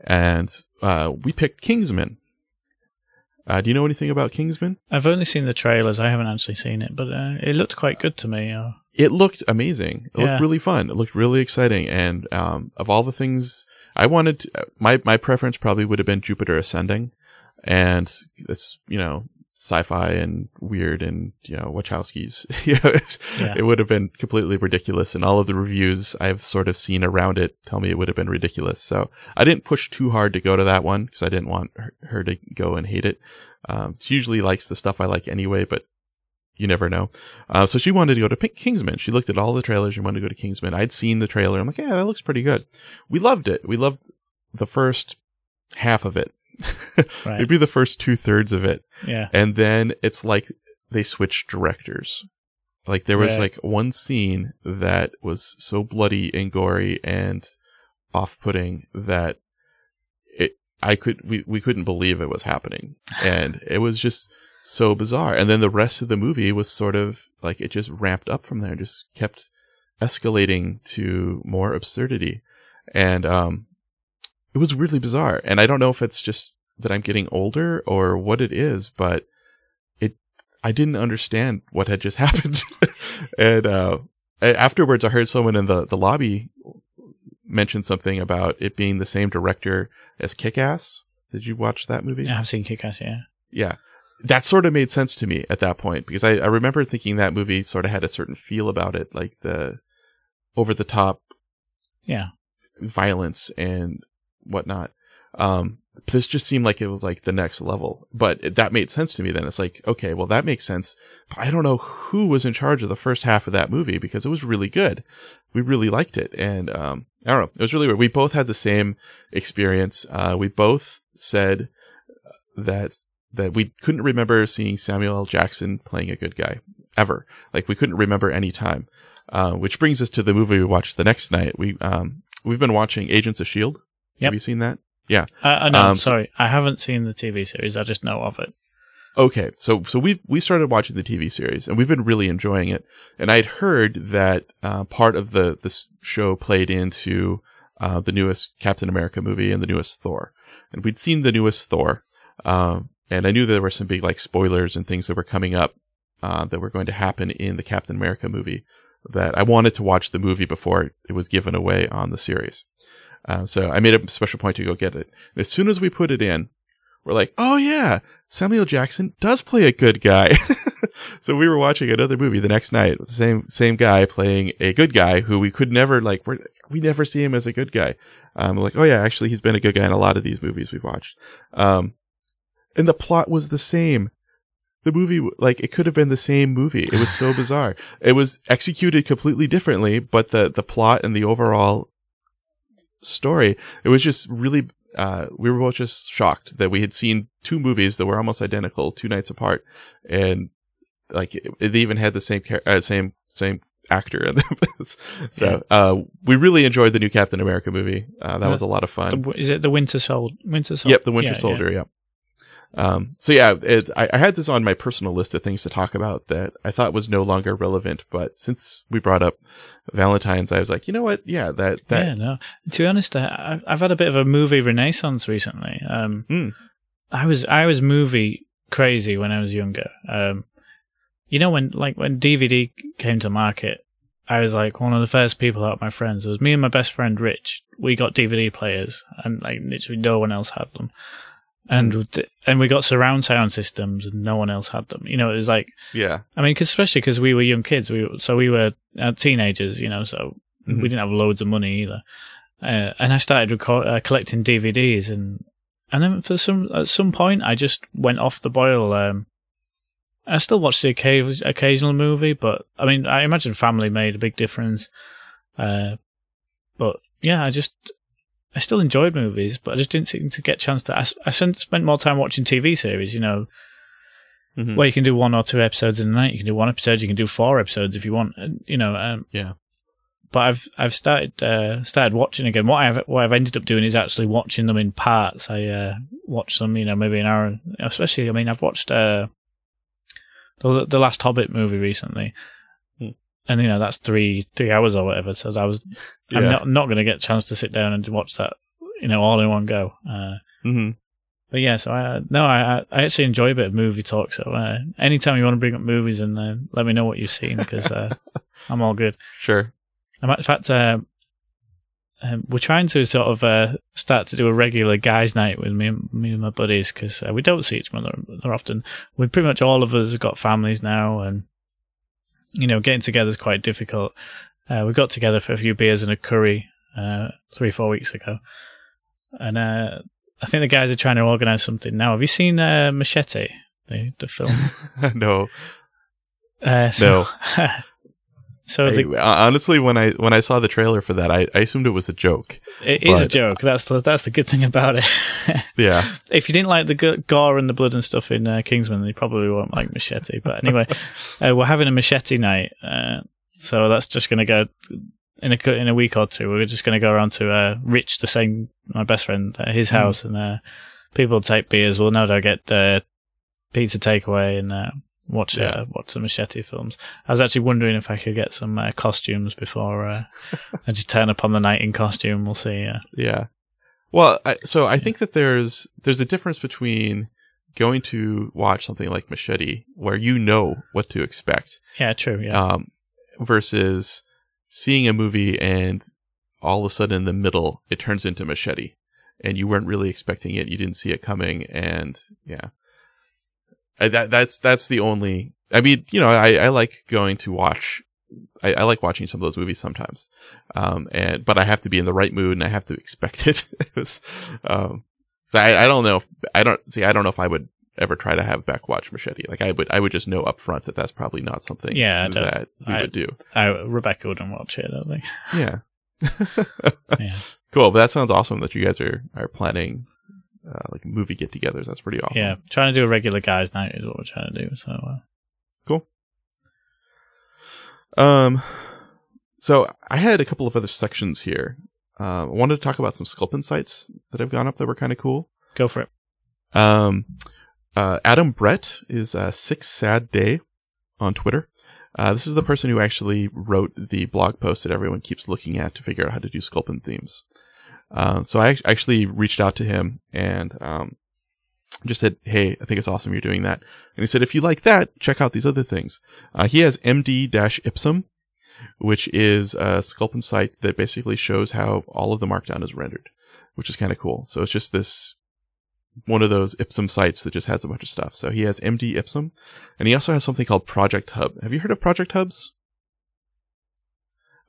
S2: and uh, we picked Kingsman. Uh, do you know anything about Kingsman?
S1: I've only seen the trailers. I haven't actually seen it, but uh, it looked quite good to me. Uh,
S2: It looked amazing. It
S1: Yeah.
S2: looked really fun. It looked really exciting. And um, of all the things I wanted, to, my my preference probably would have been Jupiter Ascending, and it's you know sci-fi and weird and you know Wachowskis. [LAUGHS]
S1: Yeah.
S2: It would have been completely ridiculous. And all of the reviews I've sort of seen around it tell me it would have been ridiculous. So I didn't push too hard to go to that one because I didn't want her, her to go and hate it. Um, she usually likes the stuff I like anyway, but you never know. Uh, so she wanted to go to Pink Kingsman. She looked at all the trailers and wanted to go to Kingsman. I'd seen the trailer. I'm like, yeah, that looks pretty good. We loved it. We loved the first half of it. [LAUGHS]
S1: Right.
S2: Maybe the first two thirds of it.
S1: yeah.
S2: And then it's like they switched directors. Like there was
S1: Right.
S2: like one scene that was so bloody and gory and off putting that it, I could, we, we couldn't believe it was happening. [LAUGHS] And it was just so bizarre. And then the rest of the movie was sort of like it just ramped up from there, just kept escalating to more absurdity. And um it was really bizarre. And I don't know if it's just that I'm getting older or what it is, but it I didn't understand what had just [LAUGHS] happened. and uh afterwards I heard someone in the the lobby mention something about it being the same director as Kick-Ass. Did you watch that movie?
S1: Yeah, I've seen Kick-Ass, yeah.
S2: Yeah. That sort of made sense to me at that point because I, I remember thinking that movie sort of had a certain feel about it, like the over the top
S1: Yeah.
S2: violence and whatnot. Um, this just seemed like it was like the next level, but that made sense to me. Then it's like, okay, well, that makes sense. But I don't know who was in charge of the first half of that movie because it was really good. We really liked it. And, um, I don't know. It was really weird. We both had the same experience. Uh, we both said that, that we couldn't remember seeing Samuel L. Jackson playing a good guy ever. Like we couldn't remember any time. Uh, which brings us to the movie we watched the next night. We, um, we've been watching Agents of S.H.I.E.L.D.
S1: Yep.
S2: Have you seen that? Yeah.
S1: Uh, no,
S2: Um, so-
S1: sorry. I haven't seen the TV series. I just know of it.
S2: Okay, so so we we started watching the TV series and we've been really enjoying it. And I'd heard that uh, part of the this show played into uh, the newest Captain America movie and the newest Thor. And we'd seen the newest Thor, um, and I knew there were some big like spoilers and things that were coming up uh, that were going to happen in the Captain America movie. That I wanted to watch the movie before it was given away on the series. Uh, so I made a special point to go get it. And as soon as we put it in, we're like, oh yeah, Samuel Jackson does play a good guy. [LAUGHS] so we were watching another movie the next night with the same same guy playing a good guy who we could never like we're, we never see him as a good guy. Um, like, oh yeah, actually he's been a good guy in a lot of these movies we've watched. Um, and the plot was the same. The movie, like, it could have been the same movie. It was so [LAUGHS] bizarre. It was executed completely differently, but the the plot and the overall story, it was just really uh, we were both just shocked that we had seen two movies that were almost identical two nights apart, and like it, they even had the same uh, same same actor in them. [LAUGHS] so uh, we really enjoyed the new Captain America movie. Uh, that was a lot of fun.
S1: The, is it the Winter Soldier? Winter Soldier.
S2: Yep, the Winter Soldier. Yep. Um, so yeah, it, I, I had this on my personal list of things to talk about that I thought was no longer relevant, but since we brought up Valentine's, I was like, you know what? Yeah, that that
S1: Yeah, no. To be honest, I, I've had a bit of a movie renaissance recently. Um,
S2: Hmm.
S1: I was I was movie crazy when I was younger. Um, you know when like when DVD came to market, I was like one of the first people out of my friends. It was me and my best friend Rich. We got DVD players, and like literally no one else had them. And and we got surround sound systems, and no one else had them. You know, it was like
S2: yeah,
S1: I mean, cause especially because we were young kids, we so we were uh, teenagers, you know, so
S2: Mhm.
S1: we didn't have loads of money either. Uh, and I started record, uh, collecting DVDs, and and then for some at some point, I just went off the boil. Um, I still watch the occasional, occasional movie, but I mean, I imagine family made a big difference. Uh, but yeah, I just I still enjoyed movies, but I just didn't seem to get a chance to. I, I spent more time watching TV series, you know,
S2: Mhm.
S1: where you can do one or two episodes in a night. You can do one episode. You can do four episodes if you want. and, You know. Um,
S2: yeah,
S1: but I've I've started uh, started watching again. What I've what I've ended up doing is actually watching them in parts. I uh, watch them, you know, maybe an hour. Especially, I mean, I've watched uh, the the last Hobbit movie recently. And you know that's three three hours or whatever. So I was I'm not not going to get a chance to sit down and watch that, you know, all in one go. Uh,
S2: hmm
S1: but yeah, so I no, I I actually enjoy a bit of movie talk. So uh, anytime you want to bring up movies and uh, let me know what you've seen because uh, [LAUGHS] I'm all good.
S2: Sure.
S1: In fact, uh, um, we're trying to sort of uh, start to do a regular guys' night with me, and- me and my buddies because uh, we don't see each other often. We pretty much all of us have got families now, and you know, getting together is quite difficult. Uh, we got together for a few beers and a curry uh, three, four weeks ago, and uh, I think the guys are trying to organise something now. Have you seen uh, Machete, the the film? [LAUGHS]
S2: no.
S1: Uh, so, [LAUGHS] so the,
S2: I- honestly, when I when I saw the trailer for that, I, I assumed it was a joke.
S1: it is a joke. That's the, that's the good thing about it. [LAUGHS]
S2: Yeah.
S1: if you didn't like the gore and the blood and stuff in uh, Kingsman, then you probably won't like Machete. But anyway, [LAUGHS] uh, we're having a Machete night, uh, so that's just going to go in a in a week or two. We're just going to go around to uh, Rich, the same my best friend, uh, his
S2: Hmm.
S1: house, and uh, people take beers. We'll no doubt get uh, pizza takeaway and uh, watch
S2: Yeah.
S1: uh, watch the machete films. I was actually wondering if I could get some uh, costumes before uh, I just turn up on the night in costume. We'll see.
S2: Yeah. Well, I, so I think that there's there's a difference between going to watch something like Machete, where you know what to expect,
S1: yeah, true. Yeah,
S2: um, versus seeing a movie and all of a sudden in the middle it turns into Machete, and you weren't really expecting it, you didn't see it coming, and yeah, that that's that's the only. I mean, you know, I, I like going to watch. I, I like watching some of those movies sometimes, um, and but I have to be in the right mood and I have to expect it. [LAUGHS] Um, so I, I don't know. If, I don't see. I don't know if I would ever try to have Beck watch Machete. Like I would. I would just know up front that that's probably not something.
S1: Yeah,
S2: that we
S1: I-
S2: would do.
S1: I, Rebecca wouldn't watch it. I don't think.
S2: Yeah. [LAUGHS]
S1: Yeah,
S2: cool. But that sounds awesome that you guys are are planning uh, like movie get-togethers. That's pretty awesome.
S1: yeah. Trying to do a regular guys' night is what we're trying to do. So uh, cool.
S2: Um, so I had a couple of other sections here. Uh, I wanted to talk about some Sculpin sites that have gone up that were kind of cool.
S1: go for it.
S2: Um, uh, Adam Brett is uh, Six Sad Day on Twitter. Uh, this is the person who actually wrote the blog post that everyone keeps looking at to figure out how to do Sculpin themes. Uh, so I actually reached out to him and um, just said, "Hey, I think it's awesome you're doing that." And he said, "If you like that, check out these other things." Uh, he has MD-Ipsum, which is a Sculpin site that basically shows how all of the Markdown is rendered, which is kind of cool. So it's just this one of those Ipsum sites that just has a bunch of stuff. So he has MD Ipsum, and he also has something called Project Hub. Have you heard of Project Hubs?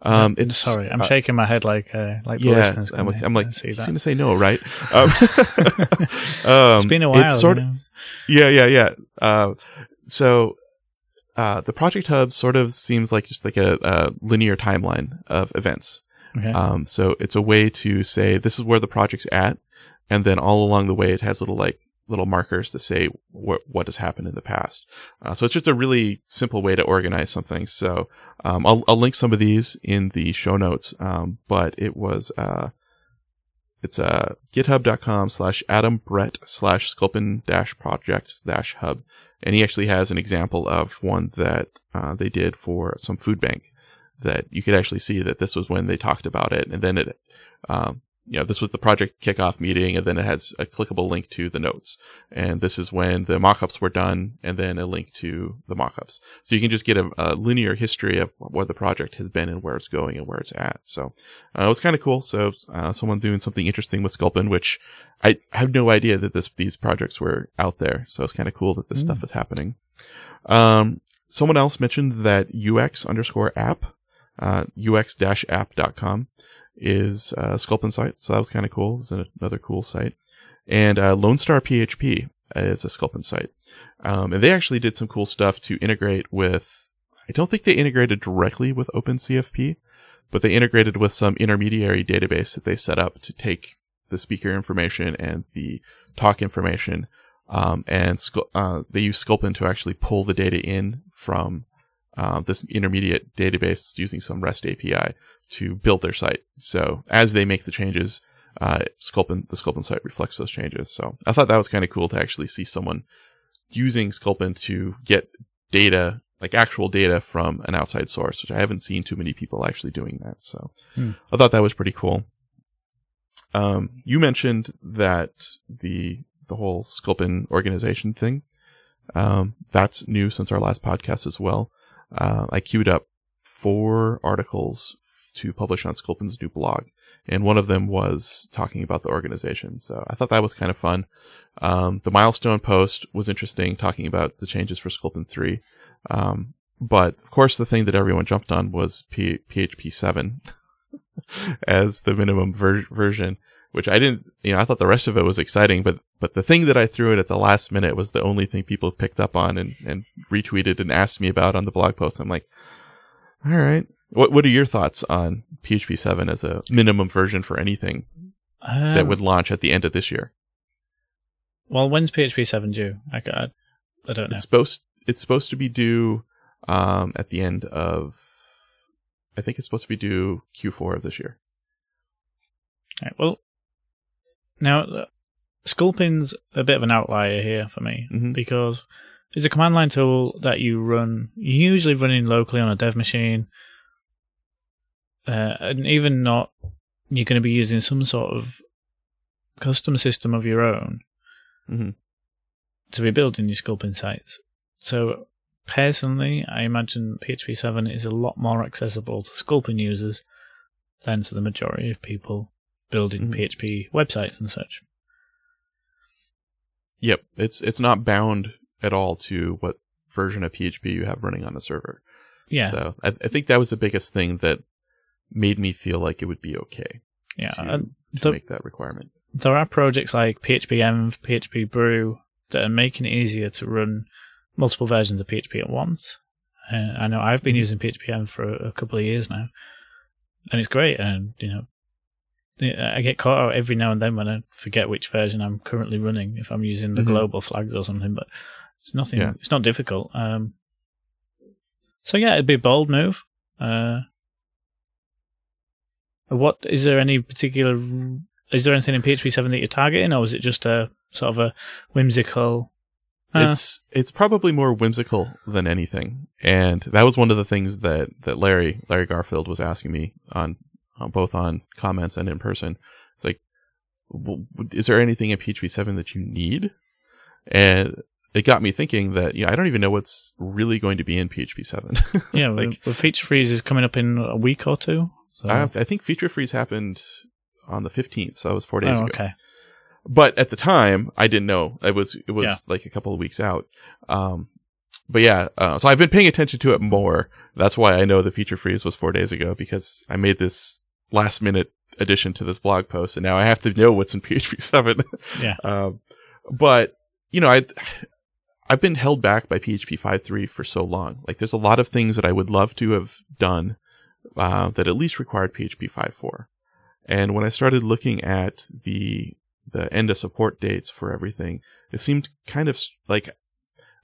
S2: Um,
S1: No,
S2: it's
S1: sorry, I'm
S2: uh,
S1: shaking my head like uh, like the
S2: yeah,
S1: listeners.
S2: I'm like, I'm like,
S1: see
S2: he's
S1: that.
S2: gonna say no, right? Um, [LAUGHS] [LAUGHS] um,
S1: it's been a while.
S2: It's sort
S1: you
S2: of, yeah, yeah, yeah. Uh, so, uh, the Project Hub sort of seems like just like a, a linear timeline of events.
S1: Okay.
S2: Um, so it's a way to say this is where the project's at, and then all along the way it has little like little markers to say what what has happened in the past. Uh, so it's just a really simple way to organize something. So um, I'll I'll link some of these in the show notes. Um, but it was uh, it's uh github.com slash adam brett slash sculpin dash project dash hub and he actually has an example of one that uh, they did for some food bank that you could actually see that this was when they talked about it and then it um, you know this was the project kickoff meeting and then it has a clickable link to the notes. And this is when the mockups were done and then a link to the mockups. So you can just get a, a linear history of where the project has been and where it's going and where it's at. So uh, it was kind of cool. So uh, someone doing something interesting with sculpin which i have no idea that this these projects were out there. So it's kind of cool that this
S1: Mm.
S2: stuff is happening. Um, someone else mentioned that ux underscore app uh, ux-app.com is a Sculpin site, so that was kind of cool. It's another cool site. And uh, Lone Star PHP is a Sculpin site. Um, and they actually did some cool stuff to integrate with, I don't think they integrated directly with OpenCFP, but they integrated with some intermediary database that they set up to take the speaker information and the talk information. Um, and uh, they use Sculpin to actually pull the data in from uh, this intermediate database is using some REST API to build their site. So as they make the changes, uh, Sculpin, the Sculpin site reflects those changes. So I thought that was kind of cool to actually see someone using Sculpin to get data, like actual data from an outside source, which I haven't seen too many people actually doing that. So
S1: Hmm.
S2: I thought that was pretty cool. Um, you mentioned that the, the whole Sculpin organization thing, um, that's new since our last podcast as well. Uh, I queued up four articles to publish on Sculpin's new blog, and one of them was talking about the organization. So I thought that was kind of fun. Um, the milestone post was interesting, talking about the changes for Sculpin 3. Um, but of course, the thing that everyone jumped on was P- PHP 7 [LAUGHS] as the minimum ver- version, which I didn't, you know, I thought the rest of it was exciting, but, but the thing that I threw in at the last minute was the only thing people picked up on and, and retweeted and asked me about on the blog post. I'm like, all right. What, what are your thoughts on PHP 7 as a minimum version for anything that
S1: Um,
S2: would launch at the end of this year?
S1: Well, when's PHP seven due? I, I, I don't know.
S2: It's supposed, it's supposed to be due, um, at the end of, I think it's supposed to be due Q4 of this year.
S1: Right, well, now Sculpin's a bit of an outlier here for me
S2: Mhm.
S1: because it's a command line tool that you run, usually running locally on a dev machine, uh, and even not, you're going to be using some sort of custom system of your own
S2: Mhm.
S1: to be building your Sculpin sites. So, personally, I imagine PHP 7 is a lot more accessible to Sculpin users than to the majority of people building
S2: Mhm.
S1: PHP websites and such.
S2: Yep, it's it's not bound at all to what version of PHP you have running on the server.
S1: Yeah,
S2: So I, I think that was the biggest thing that made me feel like it would be okay
S1: yeah.
S2: to,
S1: And
S2: to
S1: the-
S2: make that requirement.
S1: there are projects like PHP Env, PHP Brew that are making it easier to run multiple versions of PHP at once. Uh, I know I've been using PHP Env for a, a couple of years now, and it's great. And you know, I get caught out every now and then when I forget which version I'm currently running if I'm using the
S2: Mhm.
S1: global flags or something. But it's nothing.
S2: Yeah.
S1: It's not difficult. Um, so yeah, it'd be a bold move. Uh, what is there any particular? Is there anything in PHP seven that you're targeting, or is it just a sort of a whimsical? Uh,
S2: It's it's probably more whimsical than anything, and that was one of the things that that Larry Larry Garfield was asking me on, on both on comments and in person. It's like, is there anything in PHP seven that you need? And it got me thinking that you know I don't even know what's really going to be in PHP seven. [LAUGHS]
S1: yeah,
S2: like
S1: the feature freeze is coming up in a week or two. So.
S2: I, I think feature freeze happened on the fifteenth, so that was four days
S1: oh,
S2: ago.
S1: okay.
S2: but at the time I didn't know it was it was
S1: Yeah.
S2: like a couple of weeks out. Um, but yeah, uh, so I've been paying attention to it more. That's why I know the feature freeze was four days ago because I made this last minute addition to this blog post, and now I have to know what's in PHP seven. [LAUGHS]
S1: Yeah.
S2: um, but you know, I I've been held back by PHP 5.3 for so long. Like, there's a lot of things that I would love to have done uh, that at least required PHP 5.4. And when I started looking at the the end of support dates for everything, it seemed kind of like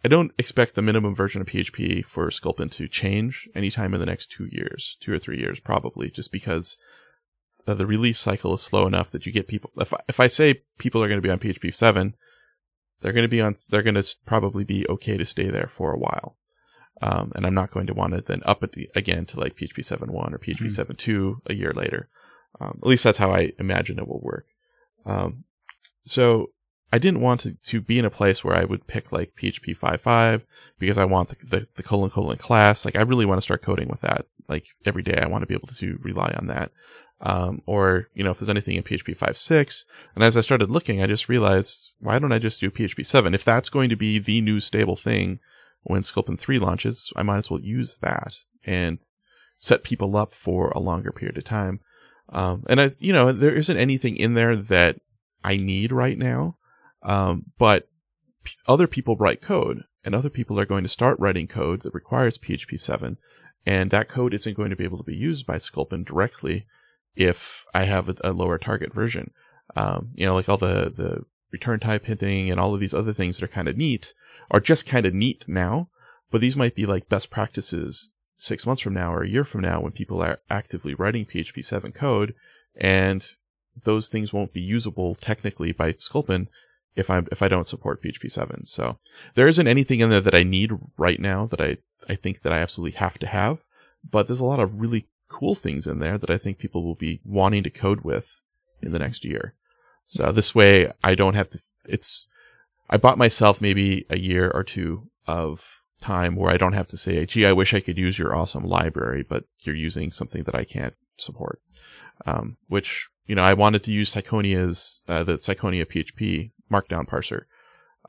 S2: I don't expect the minimum version of PHP for Sculpin to change anytime in the next two years, two or three years, probably, just because uh, the release cycle is slow enough that you get people. If I, if I say people are going to be on PHP seven, they're going to be on. They're going to probably be okay to stay there for a while. Um, and I'm not going to want to then up it the, again to like PHP 7.1 or PHP
S1: Mhm.
S2: 7.2 a year later. Um, at least that's how I imagine it will work. Um, so I didn't want to, to be in a place where I would pick like PHP 5.5 because I want the, the, the colon colon class. Like I really want to start coding with that. Like every day I want to be able to rely on that. Um, or, you know, if there's anything in PHP 5.6. And as I started looking, I just realized, why don't I just do PHP 7? If that's going to be the new stable thing when Sculpin 3 launches, I might as well use that and set people up for a longer period of time. Um, and as you know, there isn't anything in there that I need right now. Um, but p- other people write code and other people are going to start writing code that requires PHP 7. And that code isn't going to be able to be used by Sculpin directly if I have a, a lower target version. Um, you know, like all the, the return type hinting and all of these other things that are kind of neat are just kind of neat now, but these might be like best practices six months from now or a year from now when people are actively writing PHP 7 code and those things won't be usable technically by Sculpin if I if I don't support PHP 7. So there isn't anything in there that I need right now that I I think that I absolutely have to have, but there's a lot of really cool things in there that I think people will be wanting to code with in the next year. So this way I don't have to it's I bought myself maybe a year or two of time where I don't have to say, gee, I wish I could use your awesome library, but you're using something that I can't support. Um, which, you know, I wanted to use Ciconia's, uh, the Syconia PHP markdown parser,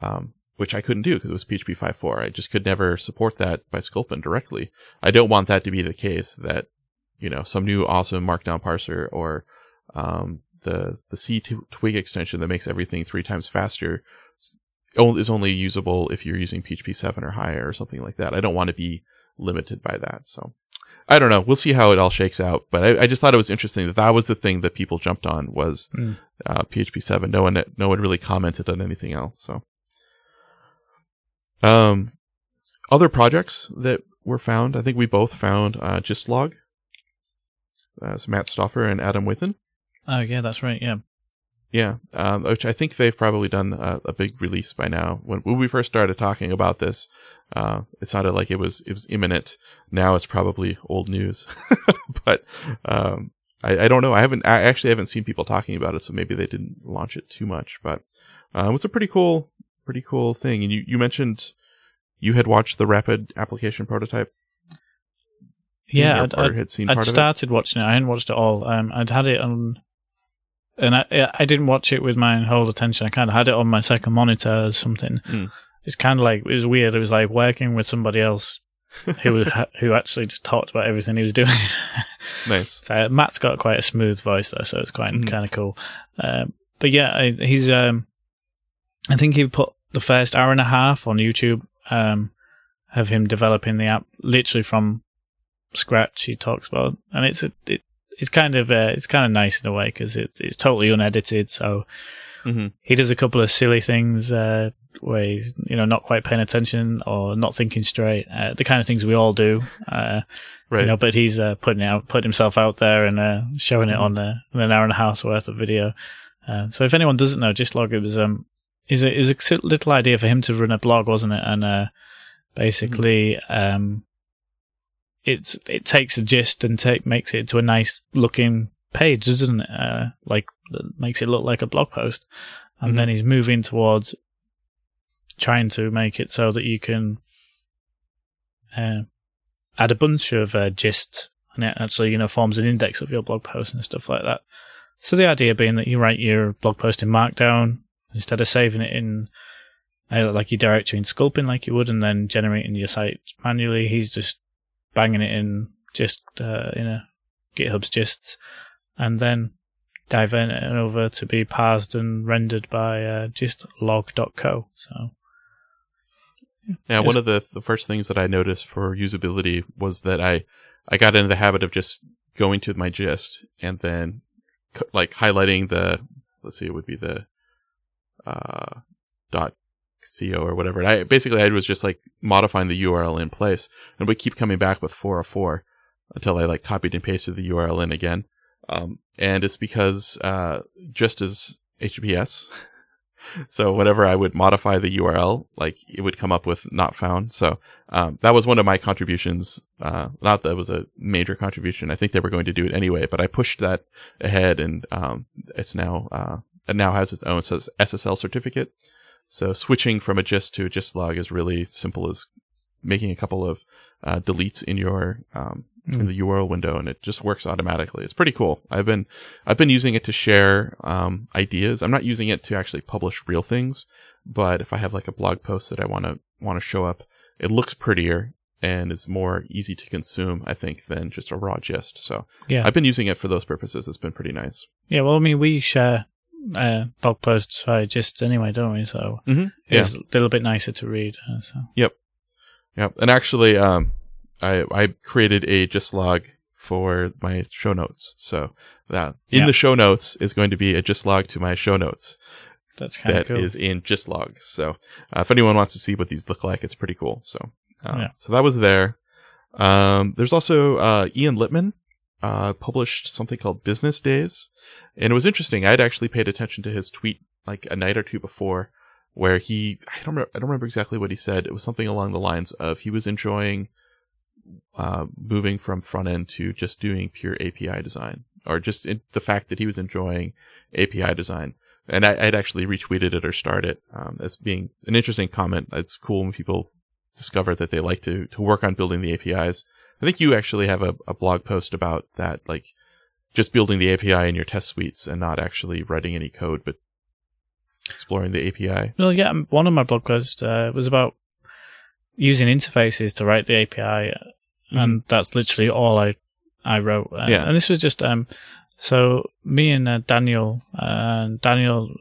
S2: um, which I couldn't do because it was PHP 5.4. I just could never support that by Sculpin directly. I don't want that to be the case that, you know, some new awesome markdown parser or, um, the, the C twig extension that makes everything three times faster is only usable if you're using PHP 7 or higher or something like that. I don't want to be limited by that. So I don't know. We'll see how it all shakes out. But I, I just thought it was interesting that that was the thing that people jumped on was
S1: Mm.
S2: uh, PHP 7. No one, no one really commented on anything else. So, um, other projects that were found, I think we both found uh, Gistlog. Uh, so Matt Stauffer and Adam Wathan.
S1: Oh yeah, that's right. Yeah.
S2: Yeah, um, which I think they've probably done a, a, big release by now. When, when we first started talking about this, uh, it sounded like it was it was imminent. Now it's probably old news, [LAUGHS] but um, I, I, don't know. I haven't I actually haven't seen people talking about it, so maybe they didn't launch it too much. But uh, it was a pretty cool, pretty cool thing. And you you mentioned you had watched the rapid application prototype.
S1: Yeah, I'd, I'd, had seen I'd started watching it. I hadn't watched it all. Um, I'd had it on and I I didn't watch it with my whole attention. I kind of had it on my second monitor or something. Mm. It's kind of like it was weird. It was like working with somebody else who [LAUGHS] who actually just talked about everything he was doing. [LAUGHS]
S2: nice.
S1: So Matt's got quite a smooth voice though, so it's quite mm. kind of cool. Um, but yeah, he's um, I think he put the first hour and a half on YouTube um, of him developing the app literally from scratch. He talks about, and it's a, it it's kind of uh, it's kind of nice in a way because it, it's totally unedited. So mm-hmm. he does a couple of silly things uh, where he's you know not quite paying attention or not thinking straight. Uh, the kind of things we all do, uh, right? You know, but he's uh, putting out putting himself out there and uh, showing it mm-hmm. on an hour and a half worth of video. so if anyone doesn't know, Gistlog it was um is a is a little idea for him to run a blog, wasn't it? And basically. Mm-hmm. Um, it's it takes a gist and take makes it into a nice looking page, doesn't it? Uh, like makes it look like a blog post, and mm-hmm. then he's moving towards trying to make it so that you can uh, add a bunch of uh, gist, and it actually you know forms an index of your blog post and stuff like that. So the idea being that you write your blog post in Markdown instead of saving it in uh, like your directory in Sculpin like you would, and then generating your site manually. He's just banging it in just uh, in a GitHub's gist, and then diverting it over to be parsed and rendered by uh, gistlog.co. So.
S2: Yeah, one of the the first things that I noticed for usability was that I I got into the habit of just going to my gist and then like highlighting the let's see it would be the uh dot co or whatever. And I basically I was just like modifying the URL in place, and we keep coming back with 404 until I like copied and pasted the URL in again. Um, and it's because uh, just as HTTPS. [LAUGHS] so whenever I would modify the URL, like it would come up with not found. So um, that was one of my contributions. Uh, not that it was a major contribution. I think they were going to do it anyway, but I pushed that ahead, and um, it's now uh, it now has its own SSL certificate. So switching from a gist to a gist log is really simple as making a couple of uh, deletes in your um, mm. in the URL window, and it just works automatically. It's pretty cool. I've been I've been using it to share um, ideas. I'm not using it to actually publish real things, but if I have like a blog post that I want to want to show up, it looks prettier and is more easy to consume, I think, than just a raw gist. So yeah, I've been using it for those purposes. It's been pretty nice.
S1: Yeah, well, I mean, we share uh, blog posts by just anyway, don't we? So mm-hmm. it's a little bit nicer to read. Uh, so.
S2: Yep, yep. And actually, um, I I created a gist log for my show notes. So that in the show notes is going to be a gist log to my show notes.
S1: That's kind of
S2: cool. That is in gist log. So uh, if anyone wants to see what these look like, it's pretty cool. So uh, yeah. so that was there. Um, there's also uh, Ian Littman uh, published something called Business Days, and it was interesting. I'd actually paid attention to his tweet like a night or two before, where he I don't remember, I don't remember exactly what he said. It was something along the lines of he was enjoying uh, moving from front end to just doing pure API design, or just the fact that he was enjoying API design. And I, would actually retweeted it or started it um, as being an interesting comment. It's cool when people discover that they like to to work on building the APIs. I think you actually have a, a blog post about that, like just building the API in your test suites and not actually writing any code, but exploring the API.
S1: Well, yeah, one of my blog posts uh, was about using interfaces to write the API, mm-hmm. and that's literally all I I wrote. Uh, yeah, and this was just um, so me and uh, Daniel, uh, Daniel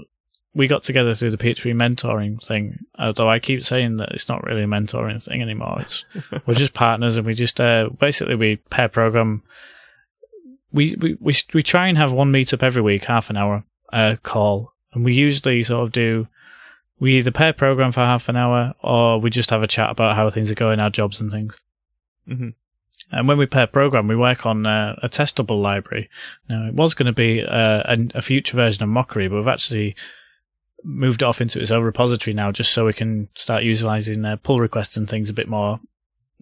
S1: we got together through the PHP mentoring thing. Although I keep saying that it's not really a mentoring thing anymore. It's [LAUGHS] we're just partners, and we just uh, basically we pair program. We, we we we try and have one meetup every week, half an hour uh, call, and we usually sort of do. We either pair program for half an hour, or we just have a chat about how things are going, our jobs and things. Mm-hmm. And when we pair program, we work on uh, a testable library. Now, it was going to be uh, a, a, future version of Mockery, but we've actually moved off into its own repository now, just so we can start utilizing uh, pull requests and things a bit more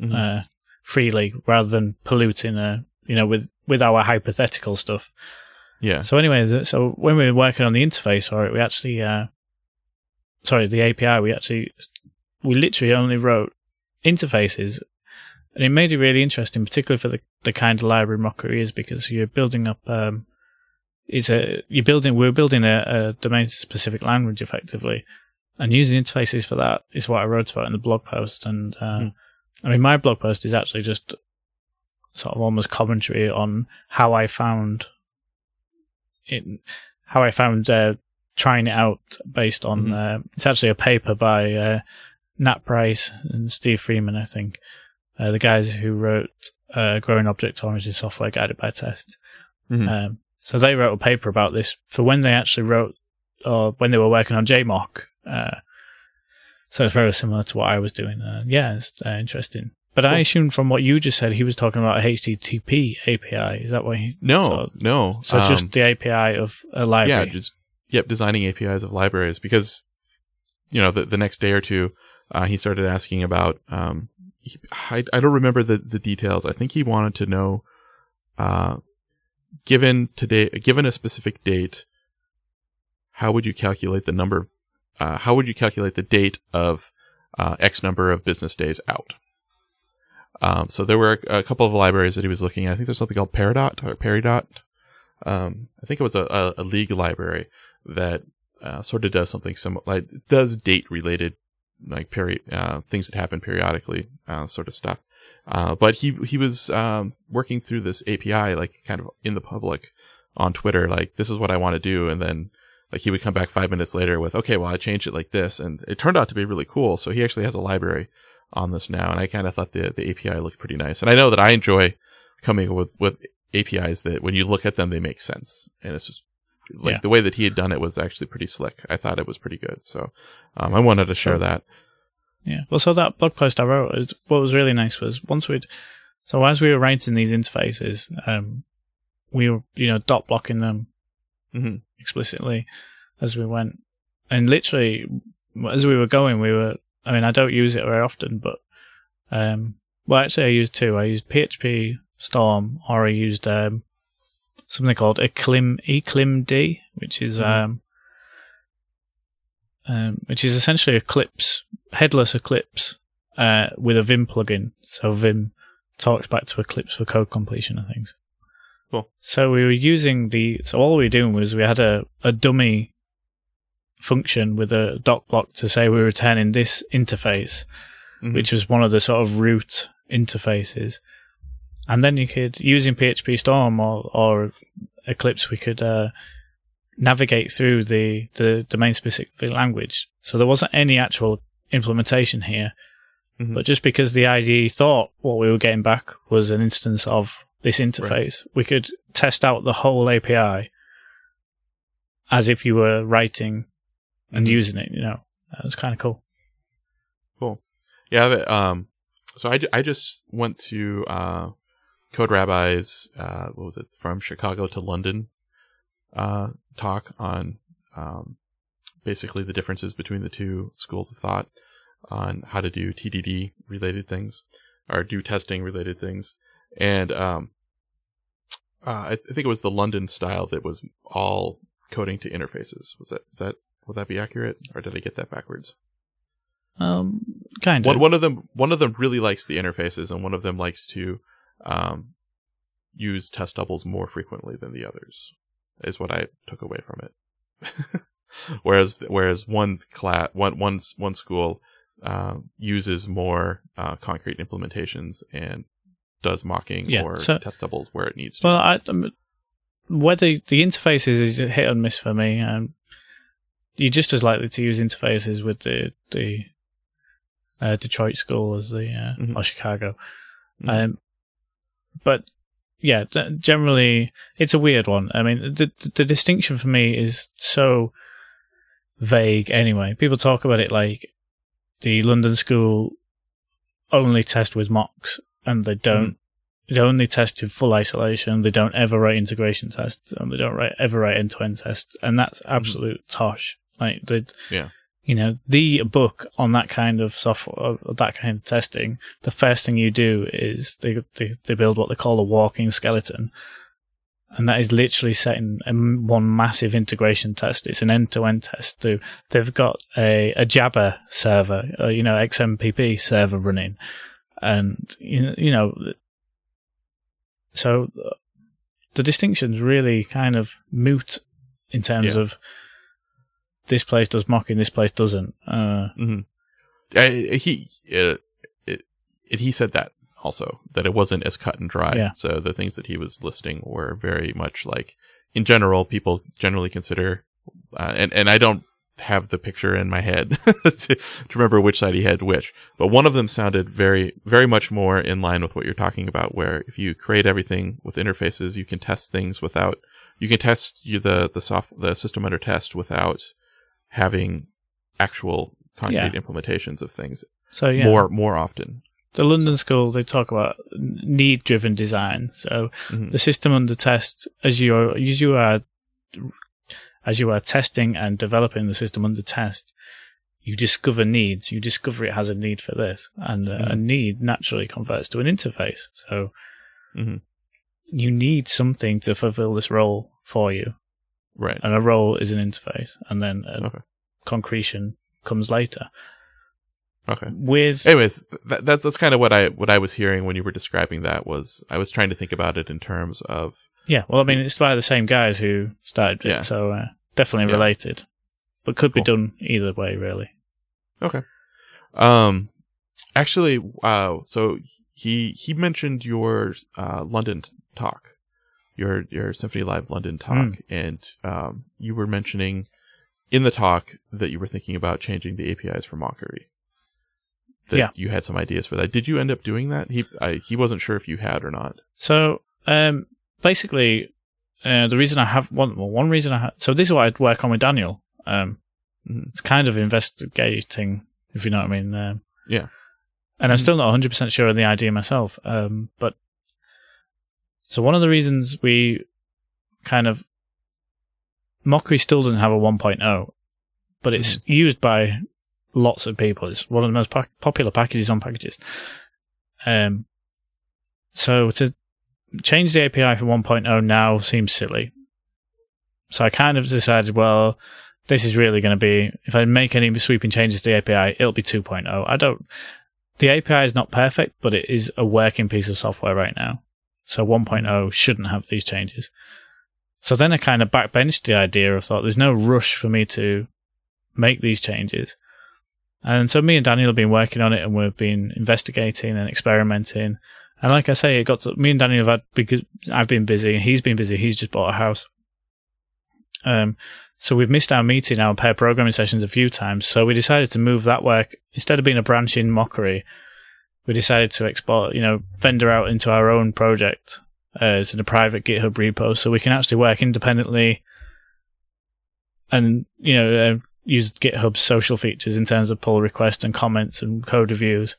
S1: mm-hmm. Uh, freely, rather than polluting, uh, you know, with with our hypothetical stuff.
S2: Yeah.
S1: So anyway, so when we were working on the interface for it, we actually, uh, sorry, the API, we actually, we literally only wrote interfaces and it made it really interesting, particularly for the, the kind of library Mockery is because you're building up, um, it's a, you're building, we're building a, a domain specific language effectively and using interfaces for that is what I wrote about in the blog post. And, uh, mm. I mean, my blog post is actually just sort of almost commentary on how I found it, how I found uh, trying it out based on mm-hmm. uh, it's actually a paper by uh, Nat Pryce and Steve Freeman, I think, uh, the guys who wrote uh, Growing Object Oriented Software Guided by Test. Mm-hmm. Um, so they wrote a paper about this for when they actually wrote or when they were working on JMock. Uh, so it's very similar to what I was doing. yeah, it's interesting. But I assume from what you just said, he was talking about a HTTP API. Is that why? He,
S2: no, so, no.
S1: So um, just the API of a library.
S2: Yeah, just yep, designing APIs of libraries because you know the the next day or two, uh, he started asking about. Um, he, I I don't remember the the details. I think he wanted to know, uh, given today, given a specific date, how would you calculate the number? Uh, how would you calculate the date of uh, X number of business days out? Um, so there were a, a, couple of libraries that he was looking at. I think there's something called Peridot or Peridot. Um, I think it was a, a, a league library that uh, sort of does something similar, like does date related, like peri- uh, things that happen periodically, uh, sort of stuff. Uh, but he he was um, working through this API, like kind of in the public on Twitter, like this is what I want to do, and then like he would come back five minutes later with, okay, well I changed it like this, and it turned out to be really cool. So he actually has a library on this now, and I kind of thought the the API looked pretty nice. And I know that I enjoy coming with with APIs that when you look at them they make sense, and it's just like yeah. the way that he had done it was actually pretty slick. I thought it was pretty good, so um, I wanted to share that.
S1: Yeah. Well, so that blog post I wrote is what was really nice was once we'd so as we were writing these interfaces, um, we were you know docblocking them mm-hmm. explicitly as we went, and literally as we were going, we were I mean, I don't use it very often, but um, well, actually, I used two. I used PHP Storm, or I used um, something called Eclim Eclimd, which is mm-hmm. um, um, which is essentially Eclipse, headless Eclipse, uh, with a Vim plugin. So Vim talks back to Eclipse for code completion and things.
S2: Cool.
S1: So we were using the. So all we were doing was we had a, a dummy function with a docblock to say we were returning this interface, mm-hmm. which was one of the sort of root interfaces. And then you could, using PHP Storm or, or Eclipse, we could uh, navigate through the, the domain specific language. So there wasn't any actual implementation here. Mm-hmm. But just because the IDE thought what we were getting back was an instance of this interface, right. we could test out the whole API as if you were writing and mm-hmm. using it. You know, that was kind of cool.
S2: Cool. Yeah. Um. So I, I just went to uh, Code Rabbi's uh, what was it from Chicago to London uh, talk on um, basically the differences between the two schools of thought on how to do TDD related things or do testing related things. And um, uh, I, I, think it was the London style that was all coding to interfaces. Was that is that would that be accurate, or did I get that backwards?
S1: Um, kind of.
S2: One, one of them, one of them really likes the interfaces, and one of them likes to um, use test doubles more frequently than the others. Is what I took away from it. [LAUGHS] whereas, whereas one class, one one one school uh, uses more uh, concrete implementations and does mocking yeah, or so, test doubles where it needs
S1: to. Well, I, um, whether the interfaces is hit and miss for me. Um, you're just as likely to use interfaces with the the uh, Detroit school as the uh, mm-hmm. or Chicago. Mm-hmm. Um, but yeah, generally it's a weird one. I mean, the the distinction for me is so vague. Anyway, people talk about it like the London school only test with mocks and they mm-hmm. don't they only test to full isolation. They don't ever write integration tests, and they don't write, ever write end to end tests, and that's mm-hmm. absolute tosh. Like the
S2: Yeah.
S1: You know, the book on that kind of software, that kind of testing, the first thing you do is they, they, they build what they call a walking skeleton. And that is literally setting a one massive integration test. It's an end to end test. They- They've got a, a Jabber server, uh, you know, XMPP server running. And, you know, you know, so uh, the distinction's really kind of moot in terms
S2: Yeah.
S1: of this place does mocking, this place doesn't. Uh,
S2: hmm Uh, he uh, it, it, he said that also that it wasn't as cut and dry.
S1: Yeah.
S2: So the things that he was listing were very much like in general people generally consider uh, and and I don't have the picture in my head [LAUGHS] to, to remember which side he had which, but one of them sounded very very much more in line with what you're talking about. Where if you create everything with interfaces, you can test things without you can test you the the soft the system under test without having actual concrete
S1: Yeah.
S2: implementations of things
S1: so yeah,
S2: more more often.
S1: the London School they talk about need driven design. So
S2: Mhm.
S1: the system under test as you are as you are as you are testing and developing the system under test, you discover needs. You discover it has a need for this, and uh, a
S2: Mhm.
S1: need naturally converts to an interface. So
S2: Mhm.
S1: you need something to fulfill this role for you,
S2: Right.
S1: and a role is an interface, and then uh,
S2: Okay.
S1: concretion comes later.
S2: Okay.
S1: With
S2: Anyways, th- that's that's kind of what I what I was hearing when you were describing that was I was trying to think about it in terms of
S1: Yeah, well, I mean, it's by the same guys who started it,
S2: Yeah.
S1: so uh, definitely
S2: Yeah.
S1: related, but could be done either way, really.
S2: okay. Um, actually, wow. So he he mentioned your uh, London talk, your your Symfony Live London talk,
S1: Hmm.
S2: and um, you were mentioning in the talk that you were thinking about changing the APIs for Mockery. That
S1: Yeah.
S2: you had some ideas for that. Did you end up doing that? He I, he wasn't sure if you had or not.
S1: So, um, basically, uh, the reason I have one, well, one reason I had, so this is what I'd work on with Daniel. Um,
S2: Mhm.
S1: it's kind of investigating, if you know what I mean. Um,
S2: Yeah.
S1: And I'm
S2: Mhm.
S1: still not 100% sure of the idea myself. Um, but so one of the reasons we kind of Mockery still doesn't have a 1.0, but it's
S2: Mm-hmm.
S1: used by lots of people. It's one of the most po- popular packages on Packagist. Um, so to change the API for 1.0 now seems silly. So I kind of decided, well, this is really going to be, if I make any sweeping changes to the API, it'll be 2.0. I don't, the API is not perfect, but it is a working piece of software right now. So 1.0 shouldn't have these changes. So then I kind of backbenched the idea of thought there's no rush for me to make these changes. And so me and Daniel have been working on it and we've been investigating and experimenting. And like I say, it got to, me and Daniel have had, because I've been busy, and he's been busy, he's just bought a house. Um, so we've missed our meeting, our pair programming sessions a few times. So we decided to move that work instead of being a branch in Mockery. We decided to export, you know, vendor out into our own project uh, as in a private GitHub repo, so we can actually work independently and you know uh, use GitHub's social features in terms of pull requests and comments and code reviews.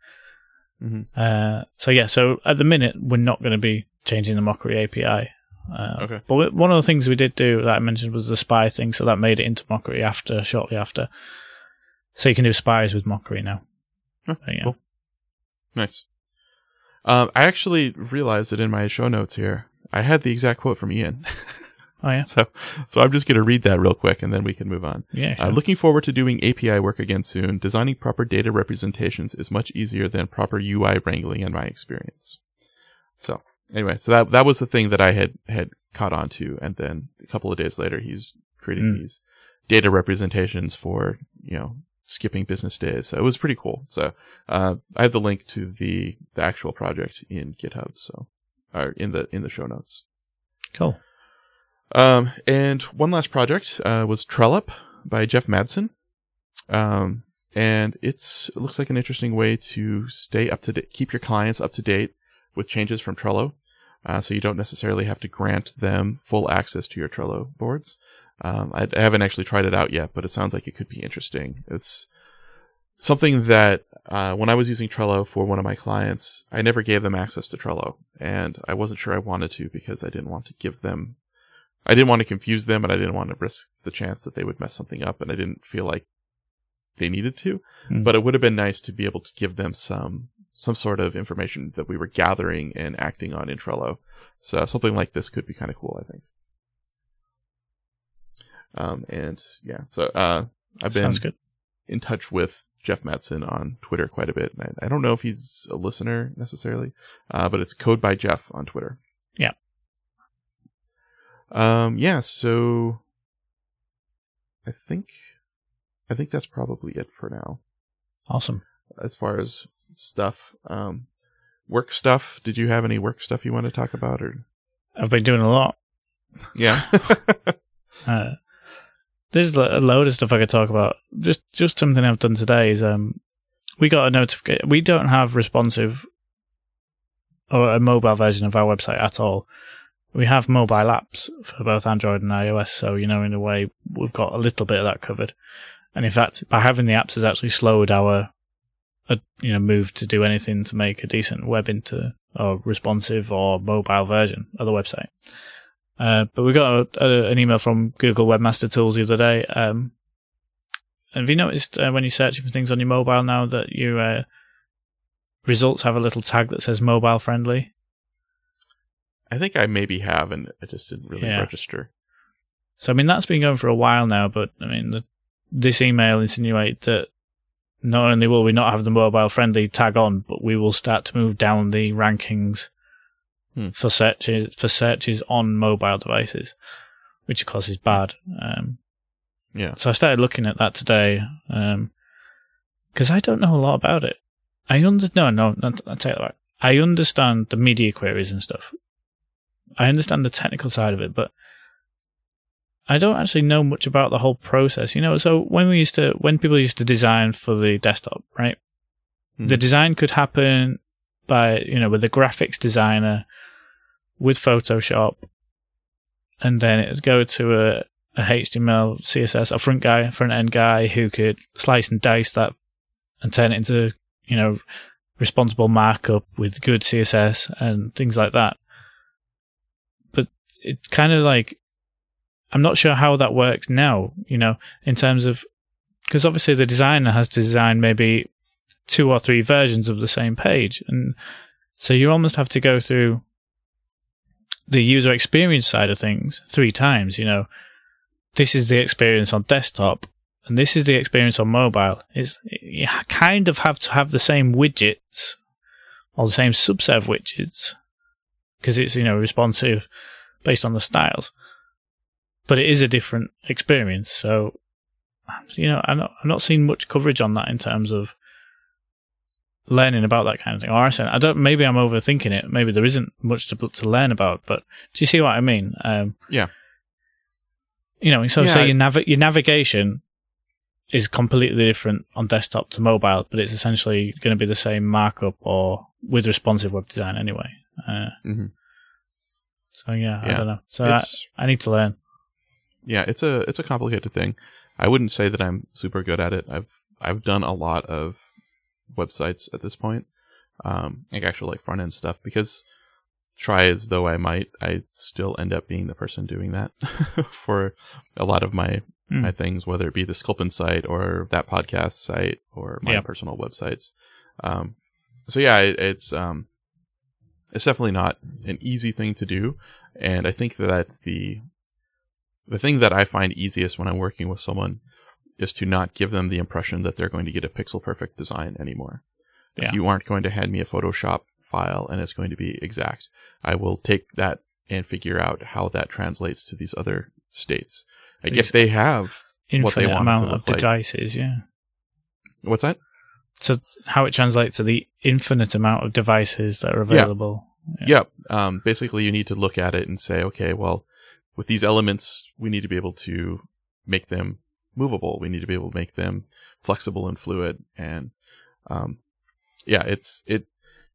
S2: Mhm.
S1: Uh, so yeah, so at the minute we're not going to be changing the Mockery API. Uh,
S2: Okay.
S1: But one of the things we did do that I mentioned was the spy thing, so that made it into Mockery after, shortly after. So you can do spies with Mockery now.
S2: Huh,
S1: yeah.
S2: cool. Nice. Um, I actually realized it in my show notes here, I had the exact quote from Ian. [LAUGHS] [LAUGHS]
S1: Oh yeah,
S2: so, so I'm just going to read that real quick, and then we can move on.
S1: yeah.
S2: Uh,
S1: sure.
S2: looking forward to doing API work again soon. Designing proper data representations is much easier than proper UI wrangling, in my experience. So, anyway, so that that was the thing that I had had caught on to, and then a couple of days later, he's creating
S1: Mm.
S2: these data representations for you know skipping business days. So it was pretty cool. So uh, I have the link to the the actual project in GitHub, so or in the in the show notes.
S1: cool.
S2: Um, and one last project uh, was Trellup by Jeff Madsen. Um, and it's it looks like an interesting way to stay up to date, keep your clients up to date with changes from Trello. Uh, so you don't necessarily have to grant them full access to your Trello boards. Um, I, I haven't actually tried it out yet, but it sounds like it could be interesting. It's something that uh, when I was using Trello for one of my clients, I never gave them access to Trello, and I wasn't sure I wanted to because I didn't want to give them, I didn't want to confuse them, and I didn't want to risk the chance that they would mess something up, and I didn't feel like they needed to.
S1: Mm.
S2: But it would have been nice to be able to give them some some sort of information that we were gathering and acting on in Trello. So something like this could be kind of cool, I think. Um, and yeah, so uh, I've been in touch with Jeff Madsen on Twitter quite a bit. I, I don't know if he's a listener necessarily, uh, but it's Code by Jeff on Twitter.
S1: Yeah.
S2: Um. Yeah. So I think I think that's probably it for now
S1: Awesome.
S2: as far as stuff. Um, work stuff. Did you have any work stuff you want to talk about, or
S1: I've been doing a lot.
S2: yeah? [LAUGHS]
S1: Uh, there's a load of stuff I could talk about. Just just something I've done today is um, we got a notification. We don't have responsive or a mobile version of our website at all. We have mobile apps for both Android and iOS, so you know, in a way, we've got a little bit of that covered. And in fact, by having the apps has actually slowed our, uh, you know, move to do anything to make a decent web into or responsive or mobile version of the website. Uh, but we got a, a, an email from Google Webmaster Tools the other day. Um, have you noticed uh, when you're searching for things on your mobile now that your uh, results have a little tag that says mobile friendly?
S2: I think I maybe have, and I just didn't really
S1: Yeah.
S2: register.
S1: So I mean that's been going for a while now, but I mean the, this email insinuates that not only will we not have the mobile friendly tag on, but we will start to move down the rankings
S2: Hmm.
S1: for searches for searches on mobile devices, which of course is bad. Um,
S2: Yeah.
S1: so I started looking at that today because I don't know a lot about it. I under no no I take that back. I understand the media queries and stuff. I understand the technical side of it, but I don't actually know much about the whole process. You know, so when we used to when people used to design for the desktop, right?
S2: Mhm.
S1: The design could happen by you know with a graphics designer with Photoshop, and then it would go to a, a HTML, CSS, a front guy, front end guy who could slice and dice that and turn it into you know responsible markup with good CSS and things like that. But it's kind of like I'm not sure how that works now. You know, in terms of because obviously the designer has to design maybe two or three versions of the same page, and so you almost have to go through the user experience side of things three times. You know, this is the experience on desktop, and this is the experience on mobile. It's you kind of have to have the same widgets or the same subset of widgets because it's you know responsive based on the styles, but it is a different experience. So you know, I'm not I'm not seeing much coverage on that in terms of learning about that kind of thing. Or I said, I don't. Maybe I'm overthinking it. Maybe there isn't much to to learn about. But do you see what I mean? Um,
S2: Yeah.
S1: You know, so
S2: Yeah,
S1: say your nav- your navigation is completely different on desktop to mobile, but it's essentially going to be the same markup or with responsive web design anyway. Uh,
S2: hmm
S1: so yeah, I don't know. So I, I need to learn.
S2: yeah, it's a it's a complicated thing. I wouldn't say that I'm super good at it. I've I've done a lot of websites at this point, um, like actual like front end stuff. Because try as though I might, I still end up being the person doing that [LAUGHS] for a lot of my
S1: Hmm.
S2: my things, whether it be the Sculpin site or that podcast site or my
S1: Yeah.
S2: personal websites. Um, so yeah, it, it's um, it's definitely not an easy thing to do, and I think that the the thing that I find easiest when I'm working with someone is to not give them the impression that they're going to get a pixel perfect design anymore.
S1: Yeah.
S2: You aren't going to hand me a Photoshop file and it's going to be exact. I will take that and figure out how that translates to these other states. I
S1: These-
S2: they have what they
S1: Infinite
S2: want it to
S1: amount of
S2: like.
S1: devices, yeah.
S2: what's that?
S1: So how it translates to the infinite amount of devices that are available. Yeah.
S2: Yep. Um, basically, you need to look at it and say, okay, well, with these elements, we need to be able to make them movable. We need to be able to make them flexible and fluid. And um, yeah, it's it.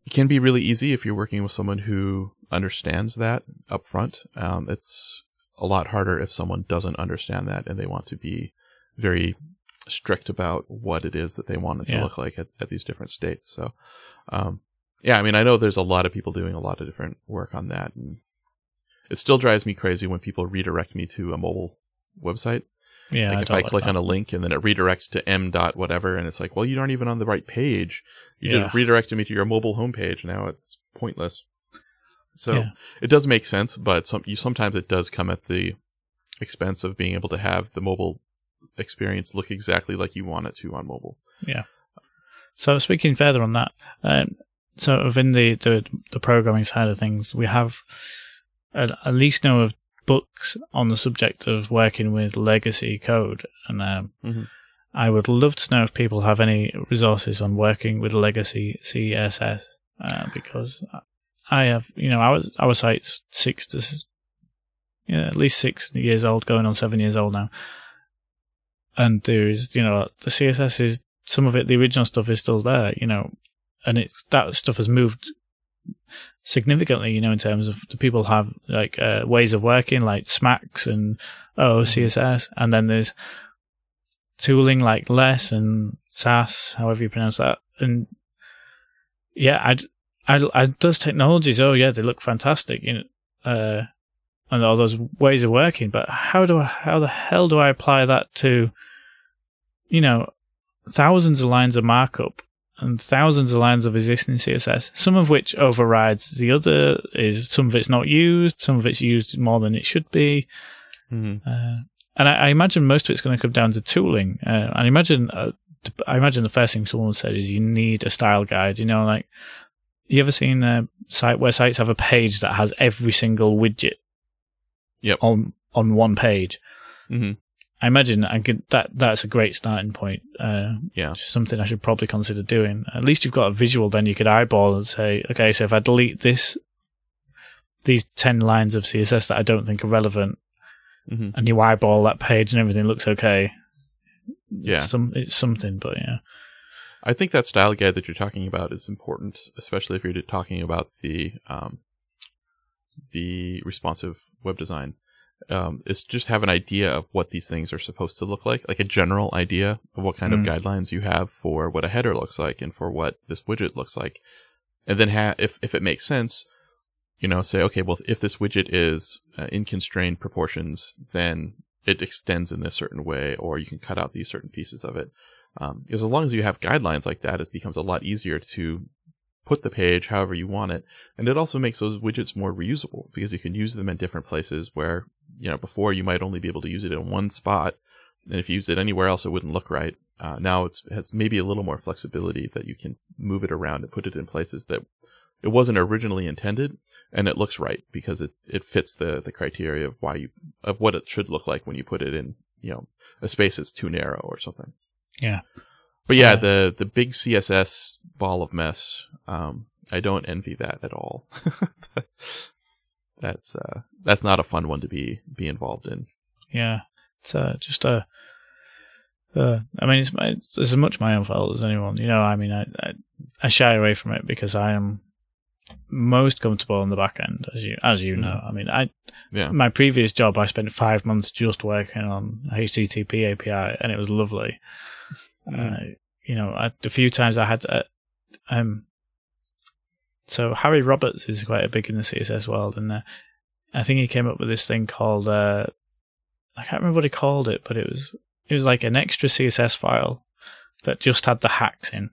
S2: It can be really easy if you're working with someone who understands that up front. Um, it's a lot harder if someone doesn't understand that and they want to be very strict about what it is that they want it to
S1: Yeah.
S2: look like at, at these different states. So, um, yeah, I mean, I know there's a lot of people doing a lot of different work on that, and it still drives me crazy when people redirect me to a mobile website.
S1: Yeah,
S2: like
S1: I
S2: if I click on a link and then it redirects to m dot whatever, and it's like, well, you aren't even on the right page. You
S1: Yeah.
S2: just redirected me to your mobile homepage. Now it's pointless. So
S1: Yeah.
S2: it does make sense, but some you sometimes it does come at the expense of being able to have the mobile experience look exactly like you want it to on mobile. Yeah.
S1: So speaking further on that, um, sort of in the, the, the programming side of things, we have at, at least know of books on the subject of working with legacy code, and um,
S2: Mhm.
S1: I would love to know if people have any resources on working with legacy CSS, uh, because I have, you know, our our site's six to s- yeah, at least six years old, going on seven years old now, and there is, you know, the CSS is some of it, the original stuff is still there, you know, and it that stuff has moved significantly, you know, in terms of the people have like uh, ways of working, like SMACSS and oh CSS, and then there's tooling like Less and Sass, however you pronounce that, and yeah, I'd, I, I those technologies, oh yeah, they look fantastic, you know, uh, and all those ways of working, but how do I, how the hell do I apply that to, you know, thousands of lines of markup and thousands of lines of existing CSS, some of which overrides the other, is some of it's not used, some of it's used more than it should be.
S2: Mm-hmm.
S1: Uh, and I, I imagine most of it's going to come down to tooling. Uh, and I imagine, uh, I imagine the first thing someone said is you need a style guide. You know, like you ever seen a site where sites have a page that has every single widget?
S2: Yep.
S1: On on one page.
S2: Mm-hmm.
S1: I imagine I could, that that's a great starting point. Uh,
S2: Yeah.
S1: something I should probably consider doing. At least you've got a visual, then you could eyeball and say, okay, so if I delete this, these 10 lines of CSS that I don't think are relevant,
S2: Mm-hmm.
S1: and you eyeball that page and everything looks okay.
S2: Yeah.
S1: It's, some, it's something, but yeah.
S2: I think that style guide that you're talking about is important, especially if you're talking about the um, the responsive web design. Um, is just have an idea of what these things are supposed to look like, like a general idea of what kind
S1: Mm.
S2: of guidelines you have for what a header looks like and for what this widget looks like, and then ha- if if it makes sense, you know, say okay, well if this widget is uh, in constrained proportions, then it extends in this certain way, or you can cut out these certain pieces of it. Um, because as long as you have guidelines like that, it becomes a lot easier to put the page however you want it. And it also makes those widgets more reusable because you can use them in different places where, you know, before you might only be able to use it in one spot. And if you used it anywhere else, it wouldn't look right. Uh, now it has maybe a little more flexibility that you can move it around and put it in places that it wasn't originally intended and it looks right because it, it fits the, the criteria of why you, of what it should look like when you put it in, you know, a space that's too narrow or something.
S1: Yeah.
S2: But yeah, the the big CSS ball of mess. Um, I don't envy that at all. [LAUGHS] that's uh, that's not a fun one to be be involved in.
S1: Yeah. It's uh, just a. Uh, I mean, it's, my, it's as much my own fault as anyone. You know, I mean, I, I I shy away from it because I am most comfortable on the back end, as you as you know. I mean, I
S2: Yeah,
S1: my previous job, I spent five months just working on HTTP API, and it was lovely. Uh, you know, I, the few times I had uh, um, so Harry Roberts is quite a big in the CSS world, and uh, I think he came up with this thing called uh, I can't remember what he called it, but it was it was like an extra CSS file that just had the hacks in,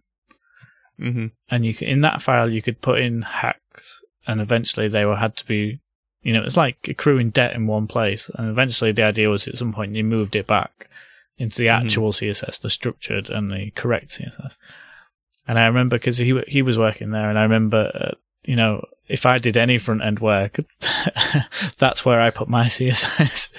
S2: hmm
S1: and you could, in that file you could put in hacks, and eventually they were had to be, you know, it's like accruing debt in one place, and eventually the idea was at some point you moved it back into the
S2: Mhm.
S1: actual CSS, the structured and the correct CSS. And I remember because he he was working there, and I remember, uh, you know, if I did any front end work, [LAUGHS] that's where I put my [LAUGHS] CSS.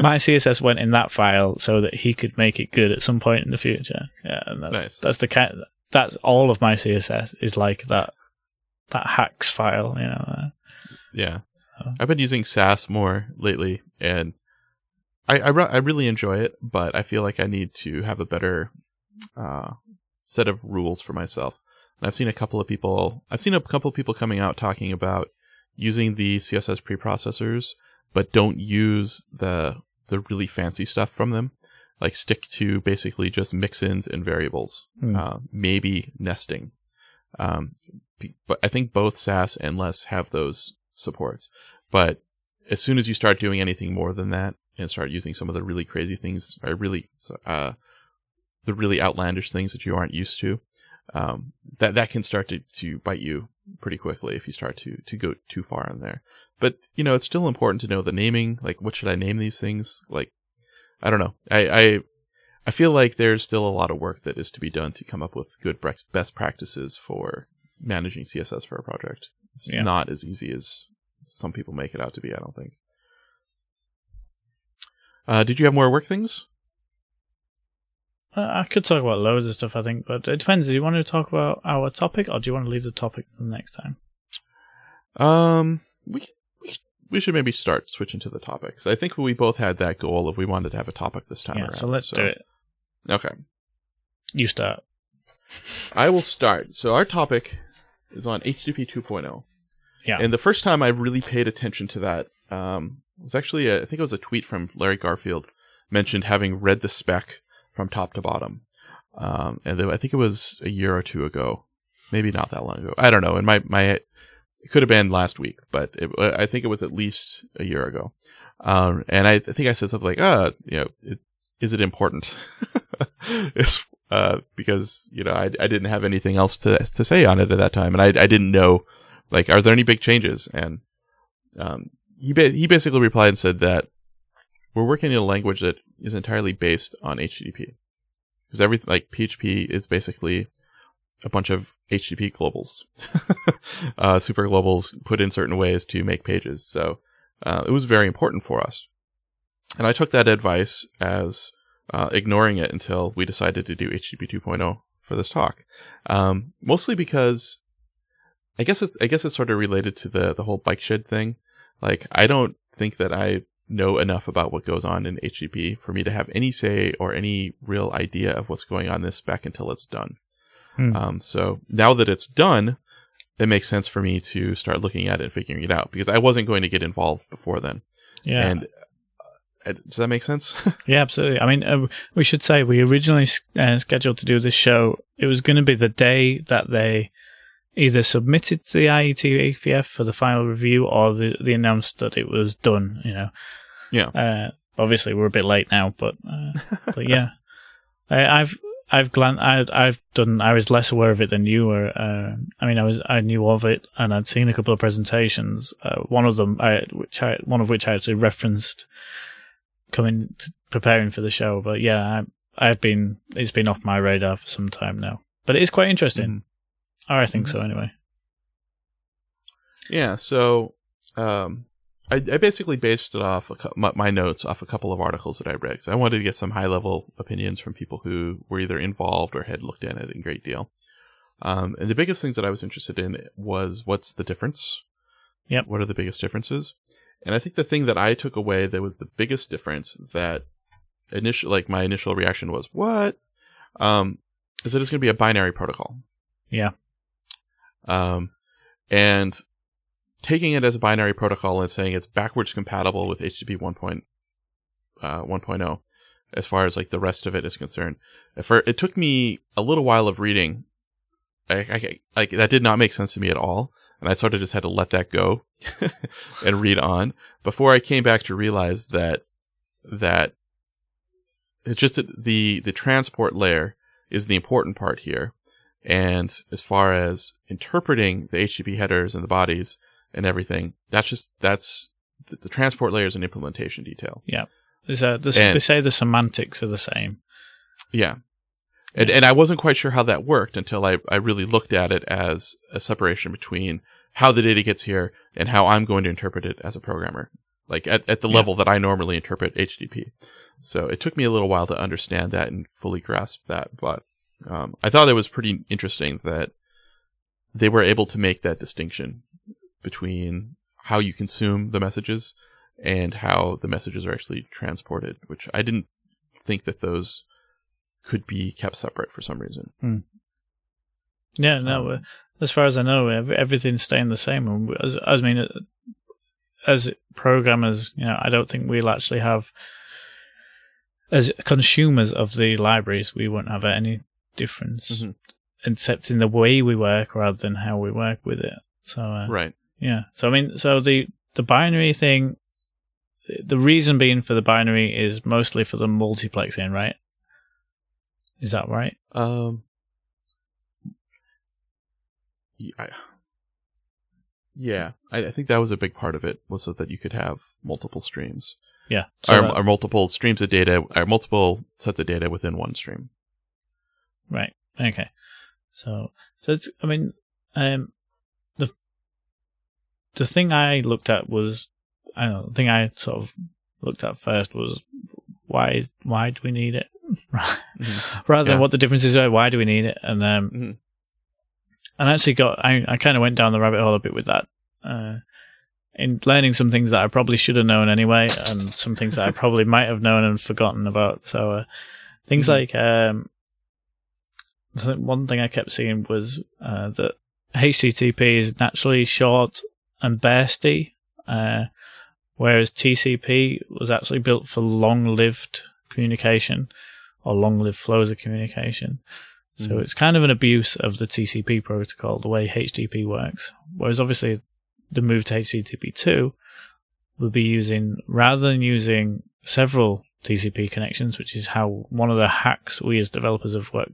S1: my CSS went in that file so that he could make it good at some point in the future. Yeah, and that's
S2: Nice.
S1: that's the kind. That's all of my CSS is like that. That hacks file, you know. Uh,
S2: yeah.
S1: So-
S2: I've been using Sass more lately, and I I, re- I really enjoy it, but I feel like I need to have a better uh, set of rules for myself. And I've seen a couple of people. I've seen a couple of people coming out talking about using the CSS preprocessors, but don't use the the really fancy stuff from them. Like stick to basically just mixins and variables,
S1: Hmm.
S2: uh, maybe nesting. Um, but I think both Sass and Less have those supports. But as soon as you start doing anything more than that and start using some of the really crazy things, or really, uh, the really outlandish things that you aren't used to, um, that that can start to, to bite you pretty quickly if you start to to go too far in there. But you know, it's still important to know the naming. Like, what should I name these things? Like, I don't know. I I, I feel like there's still a lot of work that is to be done to come up with good best practices for managing CSS for a project. It's
S1: Yeah.
S2: not as easy as some people make it out to be. I don't think. Uh, did you have more work things?
S1: Uh, I could talk about loads of stuff, I think, but it depends. Do you want to talk about our topic, or do you want to leave the topic to the next time?
S2: Um, we we we should maybe start switching to the topics. I think we both had that goal of we wanted to have a topic this time
S1: yeah,
S2: around.
S1: so let's do it.
S2: Okay,
S1: You start. [LAUGHS]
S2: I will start. So our topic is on HTTP 2.0.
S1: Yeah.
S2: And the first time I really paid attention to that um, it was actually, a, I think it was a tweet from Larry Garfield mentioned having read the spec from top to bottom. Um, and I think it was a year or two ago, maybe not that long ago. I don't know. And my, my, it could have been last week, but it, I think it was at least a year ago. Um, and I, I think I said something like, uh, you know, it, is it important? [LAUGHS] it's, uh, because, you know, I, I didn't have anything else to, to say on it at that time. And I, I didn't know, like, are there any big changes? And, um, he, ba- he basically replied and said that we're working in a language that is entirely based on HTTP. Because everything, like, PHP is basically a bunch of HTTP globals, [LAUGHS] uh, super globals put in certain ways to make pages. So, uh, it was very important for us. And I took that advice as uh, ignoring it until we decided to do HTTP 2.0 for this talk. Um, mostly because I guess it's I guess it's sort of related to the the whole bike shed thing. Like I don't think that I know enough about what goes on in HTTP for me to have any say or any real idea of what's going on in this spec until it's done.
S1: Hmm.
S2: Um, so now that it's done, it makes sense for me to start looking at it and figuring it out because I wasn't going to get involved before then.
S1: Yeah.
S2: And uh, does that make sense? [LAUGHS]
S1: Yeah, absolutely. I mean, uh, we should say we originally uh, scheduled to do this show. It was going to be the day that they either submitted to the IETF for the final review or the, they announced that it was done. You know.
S2: Yeah.
S1: Uh, obviously, we're a bit late now, but uh, but yeah, [LAUGHS] I, I've I've glan- I, I've done. I was less aware of it than you were. Uh, I mean, I was I knew of it, and I'd seen a couple of presentations. Uh, one of them, I, which I one of which I actually referenced coming preparing for the show. But yeah, I, I've been it's been off my radar for some time now. But it is quite interesting. Or I think so anyway.
S2: Yeah, so um, I, I basically based it off a, cou- my, my notes off a couple of articles that I read. So I wanted to get some high level opinions from people who were either involved or had looked at it in great deal. Um, and the biggest things that I was interested in was what's the difference?
S1: Yep.
S2: What are the biggest differences? And I think the thing that I took away that was the biggest difference that initial, like my initial reaction was, what? Um, is that it's going to be a binary protocol.
S1: Yeah.
S2: Um, and taking it as a binary protocol and saying it's backwards compatible with HTTP 1. Uh, 1.0 as far as like the rest of it is concerned. For it took me a little while of reading. I, I, like that did not make sense to me at all, and I sort of just had to let that go [LAUGHS] and read on before I came back to realize that that it's just that the the transport layer is the important part here. And as far as interpreting the HTTP headers and the bodies and everything, that's just that's the, the transport layer is an implementation detail.
S1: A, there's,
S2: And-
S1: they say the semantics are the same.
S2: Yeah. And, and I wasn't quite sure how that worked until I, I really looked at it as a separation between how the data gets here and how I'm going to interpret it as a programmer, like at, at the
S1: Yeah.
S2: level that I normally interpret HTTP. So it took me a little while to understand that and fully grasp that. But um, I thought it was pretty interesting that they were able to make that distinction between how you consume the messages and how the messages are actually transported, which I didn't think that those could be kept separate for some reason.
S1: Yeah, no.
S2: Um,
S1: uh, as far as I know, everything's staying the same. As, I mean, uh, as programmers, you know, I don't think we'll actually have as consumers of the libraries, we won't have any difference,
S2: Mhm.
S1: except in the way we work rather than how we work with it. So, uh,
S2: Right.
S1: yeah. So I mean, so the the binary thing, the reason being for the binary is mostly for the multiplexing, right? Is that right?
S2: Um. Yeah. I- Yeah, I, I think that was a big part of it was so that you could have multiple streams,
S1: Yeah. So
S2: or,
S1: that-
S2: or multiple streams of data, or multiple sets of data within one stream.
S1: Right. Okay. So, so it's, I mean, um, the, the thing I looked at was, I don't know, the thing I sort of looked at first was why, why do we need it? [LAUGHS]
S2: Mhm.
S1: Rather than what the differences are, why do we need it? And, um,
S2: Mhm.
S1: and I actually got, I, I kind of went down the rabbit hole a bit with that, uh, in learning some things that I probably should have known anyway, and some things that I probably might have known and forgotten about. So, uh, things
S2: Mhm.
S1: like, um, I think one thing I kept seeing was uh, that HTTP is naturally short and bursty, uh, whereas TCP was actually built for long-lived communication or long-lived flows of communication. So
S2: Mhm.
S1: it's kind of an abuse of the TCP protocol, the way HTTP works. Whereas obviously the move to HTTP2 will be using, rather than using several TCP connections, which is how one of the hacks we as developers have worked,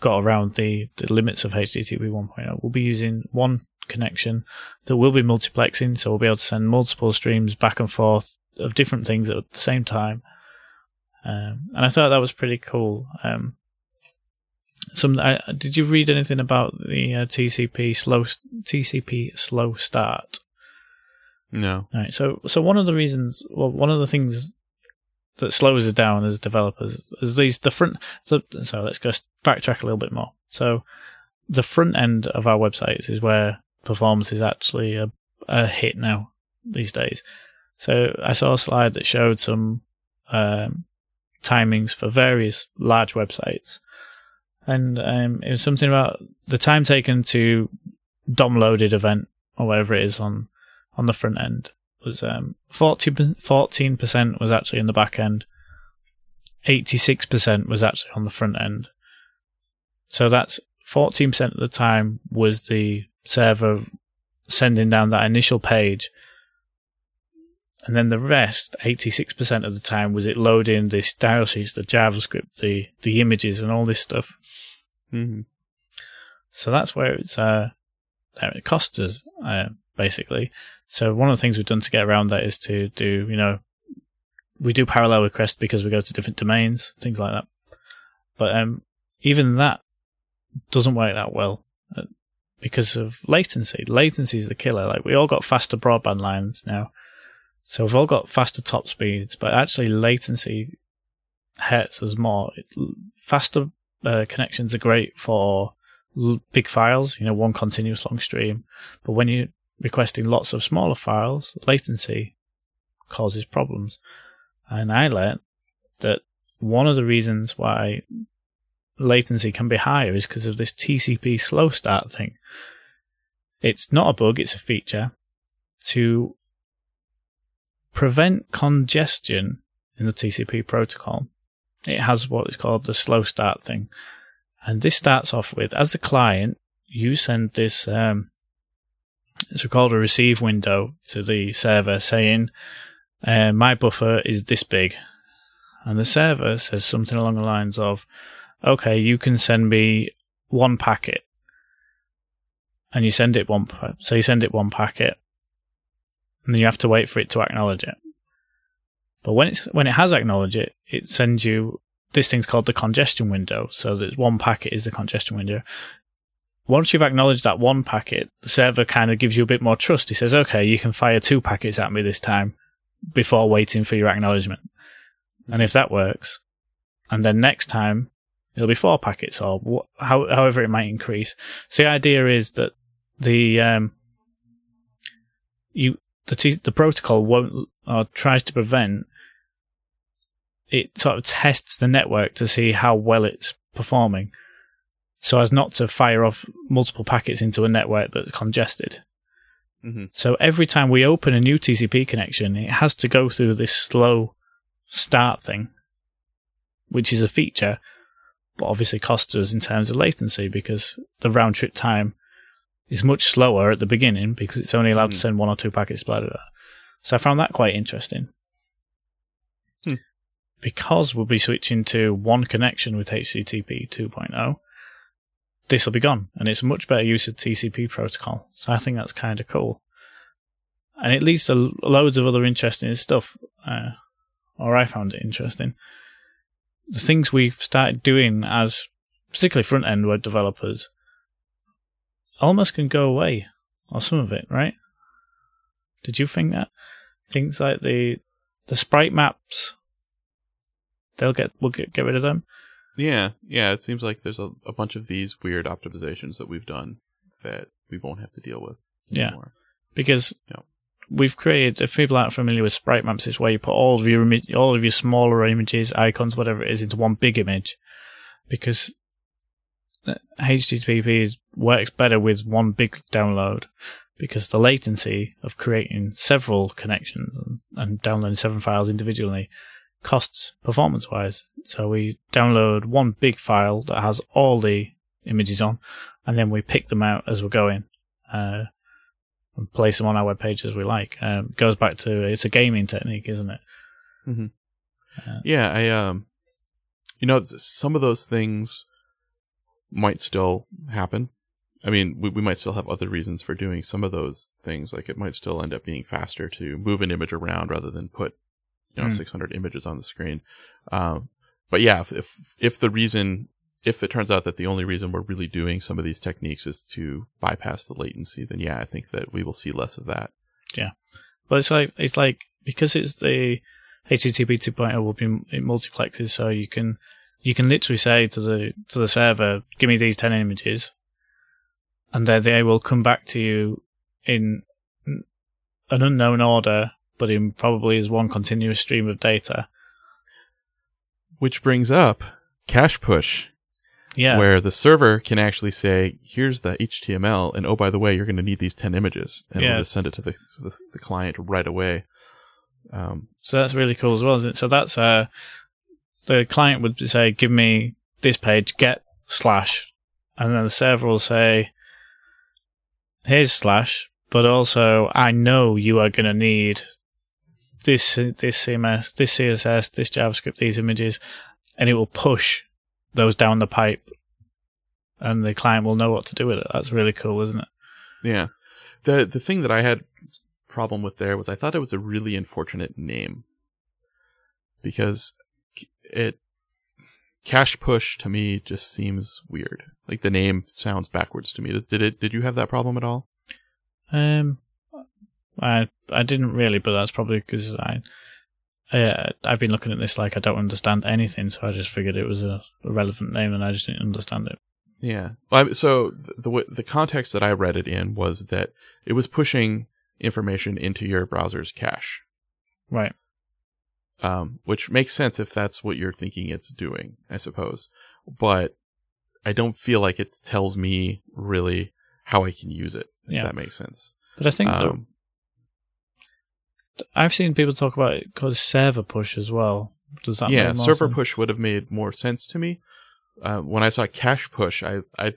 S1: got around the, the limits of HTTP 1.0, we'll be using one connection that will be multiplexing. So we'll be able to send multiple streams back and forth of different things at the same time. Um, and I thought that was pretty cool. Um, some uh, did you read anything about the uh, TCP slow TCP slow start?
S2: No.
S1: Right. So so one of the reasons, well, one of the things that slows us down as developers is these the front. So, so let's go backtrack a little bit more. So the front end of our websites is where performance is actually a, a hit now these days. So I saw a slide that showed some um, timings for various large websites, and um, it was something about the time taken to downloaded event or whatever it is on on the front end was um, 40, 14% was actually in the back end. 86% was actually on the front end. So that's 14% of the time was the server sending down that initial page. And then the rest, 86% of the time, was it loading the style sheets, the JavaScript, the, the images, and all this stuff.
S2: hmm
S1: So that's where it's uh, it costs us uh, basically. So one of the things we've done to get around that is to do you know we do parallel requests because we go to different domains, things like that. But um, even that doesn't work that well uh, because of latency. Latency is the killer. Like we all got faster broadband lines now, so we've all got faster top speeds, but actually latency hurts us more. Faster uh, connections are great for big files, you know, one continuous long stream. But when you're requesting lots of smaller files, latency causes problems. And I learned that one of the reasons why latency can be higher is because of this TCP slow start thing. It's not a bug, it's a feature to prevent congestion in the TCP protocol. It has what is called the slow start thing. And this starts off with, as the client, you send this, um, it's called a receive window to the server saying, uh, my buffer is this big. And the server says something along the lines of, okay, you can send me one packet. And you send it one, so you send it one packet. And then you have to wait for it to acknowledge it. But when it's, when it has acknowledged it, it sends you this thing's called the congestion window. So that one packet is the congestion window. Once you've acknowledged that one packet, the server kind of gives you a bit more trust. He says, okay, you can fire two packets at me this time before waiting for your acknowledgement. And if that works, and then next time it'll be four packets or wh- how, however it might increase. So the idea is that the, um, you, the, t- the protocol won't, or tries to prevent it sort of tests the network to see how well it's performing so as not to fire off multiple packets into a network that's congested.
S2: hmm
S1: So every time we open a new TCP connection, it has to go through this slow start thing. which is a feature, but obviously costs us in terms of latency because the round trip time is much slower at the beginning because it's only allowed to
S2: Hmm.
S1: send one or two packets per data. So I found that quite interesting.
S2: Hmm.
S1: Because we'll be switching to one connection with HTTP 2.0, this will be gone, and it's a much better use of TCP protocol. So I think that's kind of cool, and it leads to loads of other interesting stuff. Uh, or I found it interesting. The things we've started doing as particularly front end web developers almost can go away, or some of it, right? Did you think that? Things like the the sprite maps, they'll get we'll get, get rid of them.
S2: Yeah, yeah. It seems like there's a, a bunch of these weird optimizations that we've done that we won't have to deal with
S1: Yeah.
S2: anymore.
S1: because we've created. If people aren't familiar with sprite maps, it's where you put all of your imi- all of your smaller images, icons, whatever it is, into one big image. Because HTTP is, works better with one big download because the latency of creating several connections and, and downloading seven files individually costs performance wise. So we download one big file that has all the images on, and then we pick them out as we're going. Uh, and place them on our web page as we like. Um, goes back to it's a gaming technique, isn't it?
S2: Yeah, I um, you know, some of those things might still happen. I mean, we, we might still have other reasons for doing some of those things. Like it might still end up being faster to move an image around rather than put, you know,
S1: Hmm.
S2: 600 images on the screen. Um, but yeah, if, if if the reason, if it turns out that the only reason we're really doing some of these techniques is to bypass the latency, then yeah, I think that we will see less of that.
S1: Yeah, but it's like it's like because it's the HTTP 2.0 will be in multiplexes, so you can you can literally say to the to the server, "Give me these ten images," and then they will come back to you in an unknown order, but in probably is one continuous stream of data.
S2: Which brings up cache push.
S1: Yeah,
S2: where the server can actually say, "Here's the HTML, and oh by the way, you're going to need these ten images," and
S1: Yeah.
S2: just send it to the the, the client right away. Um,
S1: So that's really cool as well, isn't it? So that's uh, the client would say, "Give me this page, get slash," and then the server will say, "Here's slash," but also I know you are going to need this this CMS, this CSS, this JavaScript, these images, and it will push those down the pipe, and the client will know what to do with it. That's really cool, isn't it?
S2: yeah, the the thing that I had problem with there was I thought it was a really unfortunate name because it cache push to me just seems weird. Like the name sounds backwards to me. Did it? Did you have that problem at all?
S1: Um, I I didn't really, but that's probably because I, uh, I've been looking at this like I don't understand anything, so I just figured it was a, a relevant name, and I just didn't understand it.
S2: Yeah. Well, so the, the the context that I read it in was that it was pushing information into your browser's cache,
S1: Right.
S2: um, which makes sense if that's what you're thinking it's doing, I suppose. But I don't feel like it tells me really how I can use it. If
S1: Yeah.
S2: that makes sense.
S1: But I think
S2: Um,
S1: I've seen people talk about it called server push as well. Does that
S2: yeah, server
S1: sense?
S2: push would have made more sense to me. Uh, when I saw cache push, I I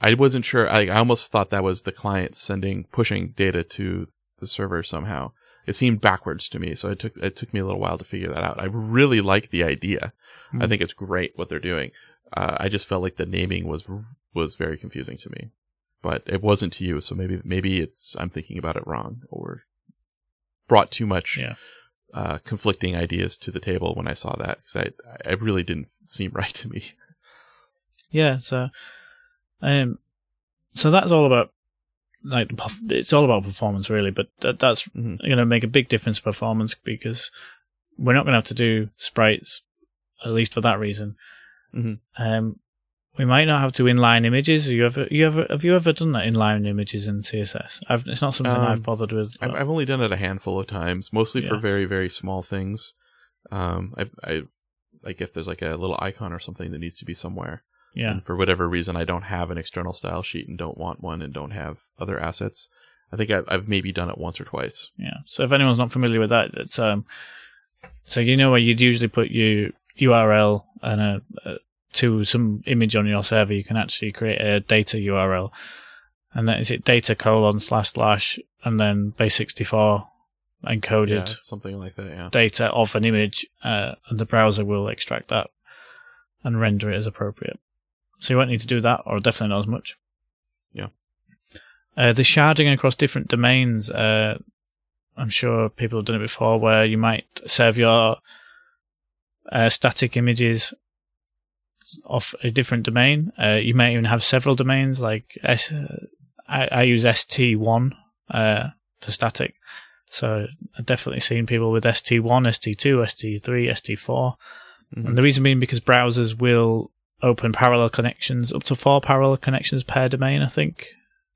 S2: I wasn't sure. I, I almost thought that was the client sending pushing data to the server somehow. It seemed backwards to me, so it took it took me a little while to figure that out. I really like the idea. I
S1: Hmm.
S2: think it's great what they're doing. Uh, I just felt like the naming was was very confusing to me, but it wasn't to you. So maybe maybe it's I'm thinking about it wrong or brought too much
S1: Yeah.
S2: uh, conflicting ideas to the table when I saw that because I I really didn't seem [LAUGHS] right to me.
S1: Yeah, so um, so that's all about like it's all about performance really, but that, that's
S2: Mhm.
S1: going to make a big difference to performance because we're not going to have to do sprites at least for that reason.
S2: Mhm.
S1: Um, we might not have to inline images. Have you ever, you ever, have you ever done that inline images in CSS? I've, it's not something
S2: Um,
S1: I've bothered with.
S2: I've, I've only done it a handful of times, mostly for very very small things. Um, I've I like if there's like a little icon or something that needs to be somewhere.
S1: yeah,
S2: And for whatever reason, I don't have an external style sheet and don't want one and don't have other assets. I think I've, I've maybe done it once or twice.
S1: yeah. So if anyone's not familiar with that, it's um, so you know where you'd usually put your URL and a, a to some image on your server, you can actually create a data URL, and then is it data colon slash slash and then base sixty four encoded
S2: Yeah, something like that. Yeah.
S1: data of an image, uh, and the browser will extract that and render it as appropriate. So you won't need to do that, or definitely not as much.
S2: Yeah.
S1: Uh, the sharding across different domains, uh, I'm sure people have done it before, where you might serve your uh, static images off a different domain. Uh, you may even have several domains, like S- I, I use ST1 uh, for static. So I've definitely seen people with ST1, ST2, ST3, ST4.
S2: Mhm.
S1: And the reason being because browsers will open parallel connections, up to four parallel connections per domain, I think.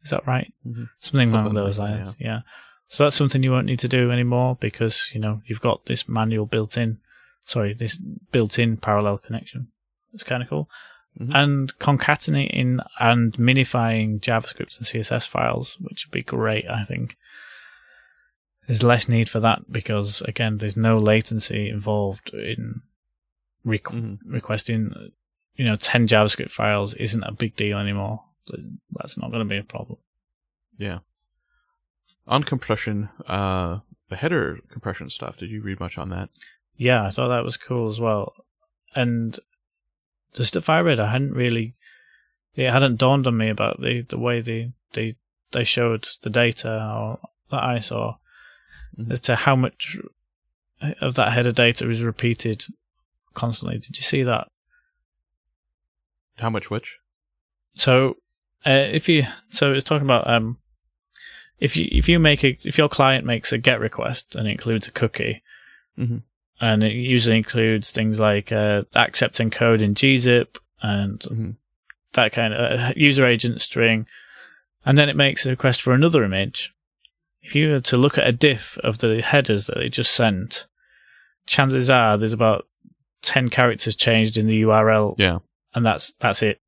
S1: Is that right?
S2: Mhm.
S1: Something, along
S2: Something
S1: those
S2: like that,
S1: lines. Yeah. So that's something you won't need to do anymore because, you know, you've got this manual built in, sorry, this built in parallel connection. It's kind of cool.
S2: Mhm.
S1: And concatenating and minifying JavaScript and CSS files, which would be great, I think. There's less need for that because, again, there's no latency involved in requ-
S2: Mhm.
S1: requesting, you know, 10 JavaScript files isn't a big deal anymore. That's not going to be a problem.
S2: Yeah. On compression, uh, the header compression stuff. Did you read much on that?
S1: Yeah, I thought that was cool as well. And the stuff I read, I hadn't really, it hadn't dawned on me about the, the way they, they, they showed the data or that I saw
S2: Mhm.
S1: as to how much of that header data is repeated constantly. Did you see that?
S2: How much which?
S1: So, uh, if you, so it's talking about, um, if you, if you make a, if your client makes a GET request and includes a cookie,
S2: Mhm.
S1: And it usually includes things like, uh, accepting code in gzip and
S2: Mhm.
S1: that kind of uh, user agent string, and then it makes a request for another image. If you were to look at a diff of the headers that they just sent, chances are there's about 10 characters changed in the URL,
S2: Yeah.
S1: and that's, that's it.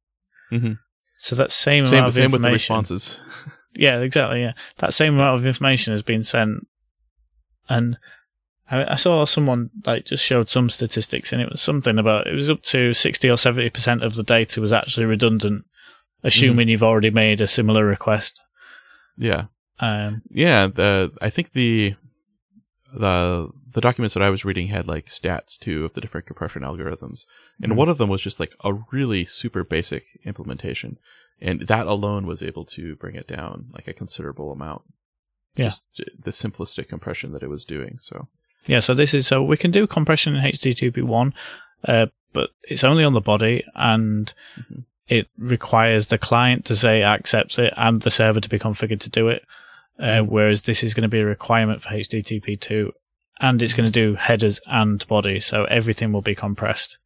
S2: Mhm.
S1: So that same,
S2: Same,
S1: amount of information.
S2: same with the responses. [LAUGHS]
S1: Yeah, exactly. Yeah, that same amount of information has been sent, and I, I saw someone like just showed some statistics, and it was something about it was up to sixty or seventy percent of the data was actually redundant, assuming you've already made a similar request.
S2: Yeah.
S1: Um,
S2: Yeah. The I think the the the documents that I was reading had like stats too of the different compression algorithms, and
S1: Mhm.
S2: one of them was just like a really super basic implementation, and that alone was able to bring it down like a considerable amount.
S1: Yeah.
S2: Just the simplistic compression that it was doing. So
S1: yeah, so this is so we can do compression in HTTP one, uh, but it's only on the body, and
S2: Mhm.
S1: it requires the client to say accepts it and the server to be configured to do it. Uh,
S2: Mhm.
S1: whereas this is going to be a requirement for HTTP two, and it's going to do headers and body, so everything will be compressed.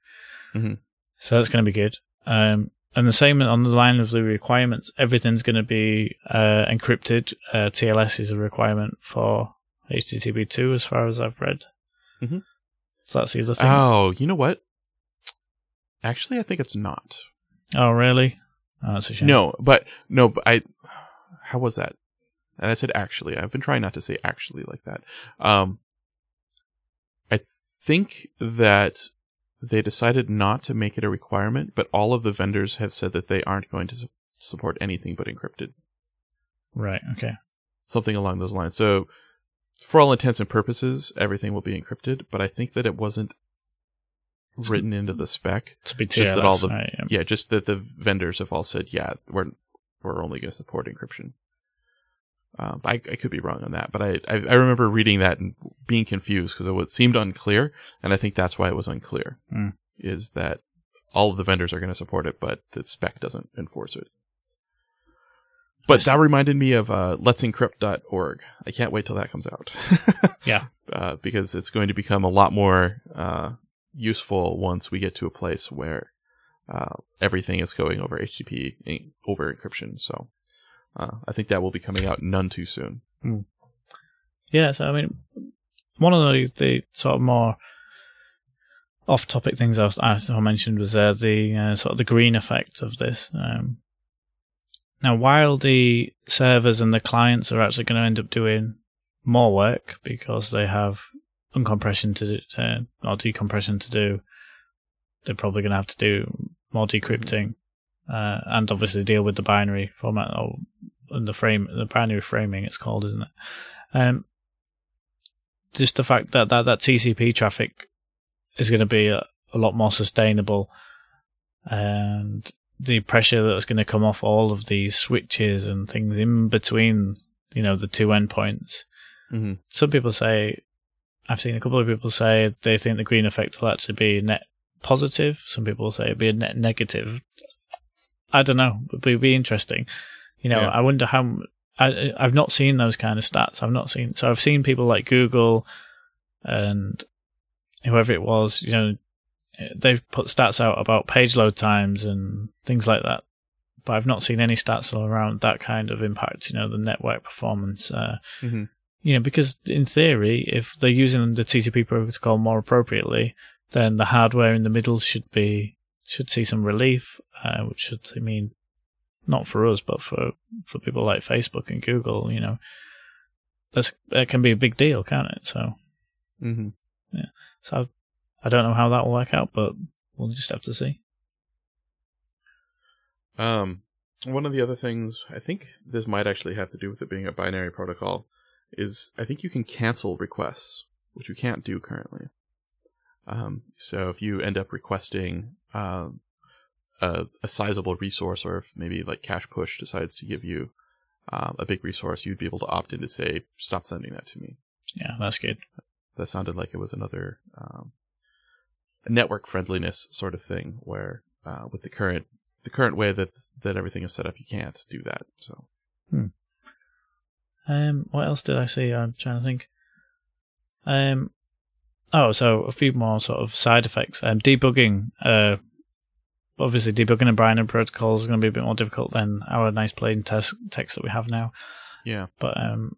S2: Mhm.
S1: So that's going to be good. Um, and the same on the line of the requirements, everything's going to be uh, encrypted. Uh, TLS is a requirement for HTTP two, as far as I've read.
S2: Mhm.
S1: So that's the other thing.
S2: Oh, you know what? Actually, I think it's not.
S1: oh, really? Oh, that's a shame.
S2: No, but no, but I. How was that? And I said actually. I've been trying not to say actually like that. Um, I think that they decided not to make it a requirement, but all of the vendors have said that they aren't going to su- support anything but encrypted.
S1: Right. Okay.
S2: Something along those lines. So, for all intents and purposes, everything will be encrypted. But I think that it wasn't written into the spec.
S1: To be
S2: Just that all the-
S1: yeah.
S2: Yeah, just that the vendors have all said, yeah, we're we're only going to support encryption. Um, I, I could be wrong on that, but I, I I remember reading that and being confused because it seemed unclear, and I think that's why it was unclear.
S1: Hmm.
S2: Is that all of the vendors are going to support it, but the spec doesn't enforce it. But that reminded me of uh, let'sencrypt.org. I can't wait till that comes out. [LAUGHS]
S1: Yeah.
S2: uh, because it's going to become a lot more uh, useful once we get to a place where uh, everything is going over HTTP in- over encryption. So uh, I think that will be coming out none too soon.
S1: Yeah, so I mean, one of the, the sort of more off-topic things I, was, I mentioned was uh, the uh, sort of the green effect of this. Um, now, while the servers and the clients are actually going to end up doing more work because they have uncompression to do, uh, or decompression to do, they're probably going to have to do more decrypting, uh, and obviously deal with the binary format or the frame, the binary framing. It's called, isn't it? Um, just the fact that that, that TCP traffic is going to be a, a lot more sustainable, and the pressure that's going to come off all of these switches and things in between, you know, the two endpoints.
S2: hmm
S1: Some people say, I've seen a couple of people say they think the green effect will actually be net positive. Some people say it'll be a net negative. I don't know. It'd be, it'd be interesting. You know,
S2: Yeah.
S1: I wonder how. I've not seen those kind of stats. I've not seen. So I've seen people like Google and whoever it was. You know, they've put stats out about page load times and things like that. But I've not seen any stats around that kind of impact. You know, the network performance. Uh,
S2: hmm
S1: you know, because in theory, if they're using the TCP protocol more appropriately, then the hardware in the middle should be should see some relief, uh, which should I mean, not for us, but for for people like Facebook and Google. You know, that's that can be a big deal, can't it? So,
S2: hmm yeah.
S1: so I don't know how that will work out, but we'll just have to see.
S2: Um, one of the other things I think this might actually have to do with it being a binary protocol is I think you can cancel requests, which you can't do currently. Um, so if you end up requesting uh, a, a sizable resource, or if maybe like Cache Push decides to give you uh, a big resource, you'd be able to opt in to say, "Stop sending that to me."
S1: Yeah, that's good.
S2: That sounded like it was another um, network friendliness sort of thing, where uh, with the current the current way that that everything is set up, you can't do that. So
S1: Um, what else did I see? I'm trying to think. Um, oh, so a few more sort of side effects. Um, debugging. Uh, obviously debugging in binary protocols is going to be a bit more difficult than our nice plain test text that we have now.
S2: yeah,
S1: But um,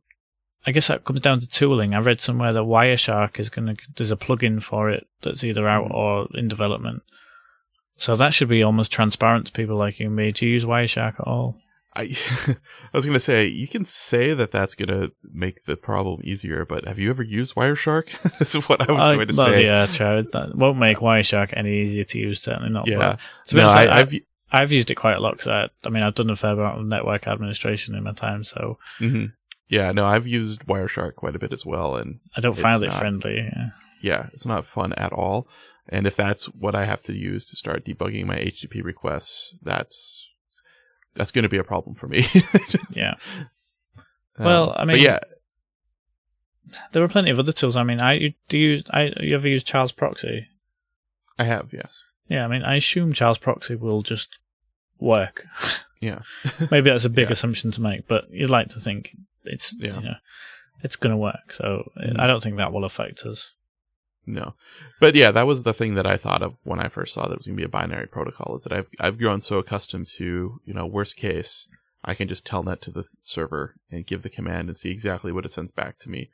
S1: I guess that comes down to tooling. I read somewhere that Wireshark is going to. There's a plugin for it that's either out
S2: Mhm.
S1: or in development. So that should be almost transparent to people like you and me. Do you use Wireshark at all?
S2: I [LAUGHS] I was gonna say you can say that that's gonna make the problem easier, but have you ever used Wireshark? [LAUGHS] That's what I was going to say.
S1: yeah, true. That won't make Wireshark any easier to use. Certainly not.
S2: Yeah.
S1: But
S2: no, I,
S1: I,
S2: I've
S1: I've used it quite a lot because I, I mean, I've done a fair amount of network administration in my time, so
S2: mhm. Yeah, no, I've used Wireshark quite a bit as well, and
S1: I don't find it
S2: not-
S1: friendly. Yeah.
S2: yeah, it's not fun at all. And if that's what I have to use to start debugging my HTTP requests, that's that's going to be a problem for me. [LAUGHS] Just,
S1: Yeah.
S2: um,
S1: Well, I
S2: but
S1: mean-
S2: yeah,
S1: There are plenty of other tools. I mean, I do you I you ever use Charles Proxy?
S2: I have. Yes.
S1: Yeah, I mean, I assume Charles Proxy will just work.
S2: Yeah. [LAUGHS]
S1: Maybe that's a big [LAUGHS]
S2: Yeah.
S1: assumption to make, but you'd like to think it's
S2: Yeah.
S1: you know it's going to work. So
S2: Mhm.
S1: I don't think that will affect us.
S2: No, but yeah, that was the thing that I thought of when I first saw that it was going to be a binary protocol. Is that I've I've grown so accustomed to you know worst case, I can just tell telnet to the th- server and give the command and see exactly what it sends back to me,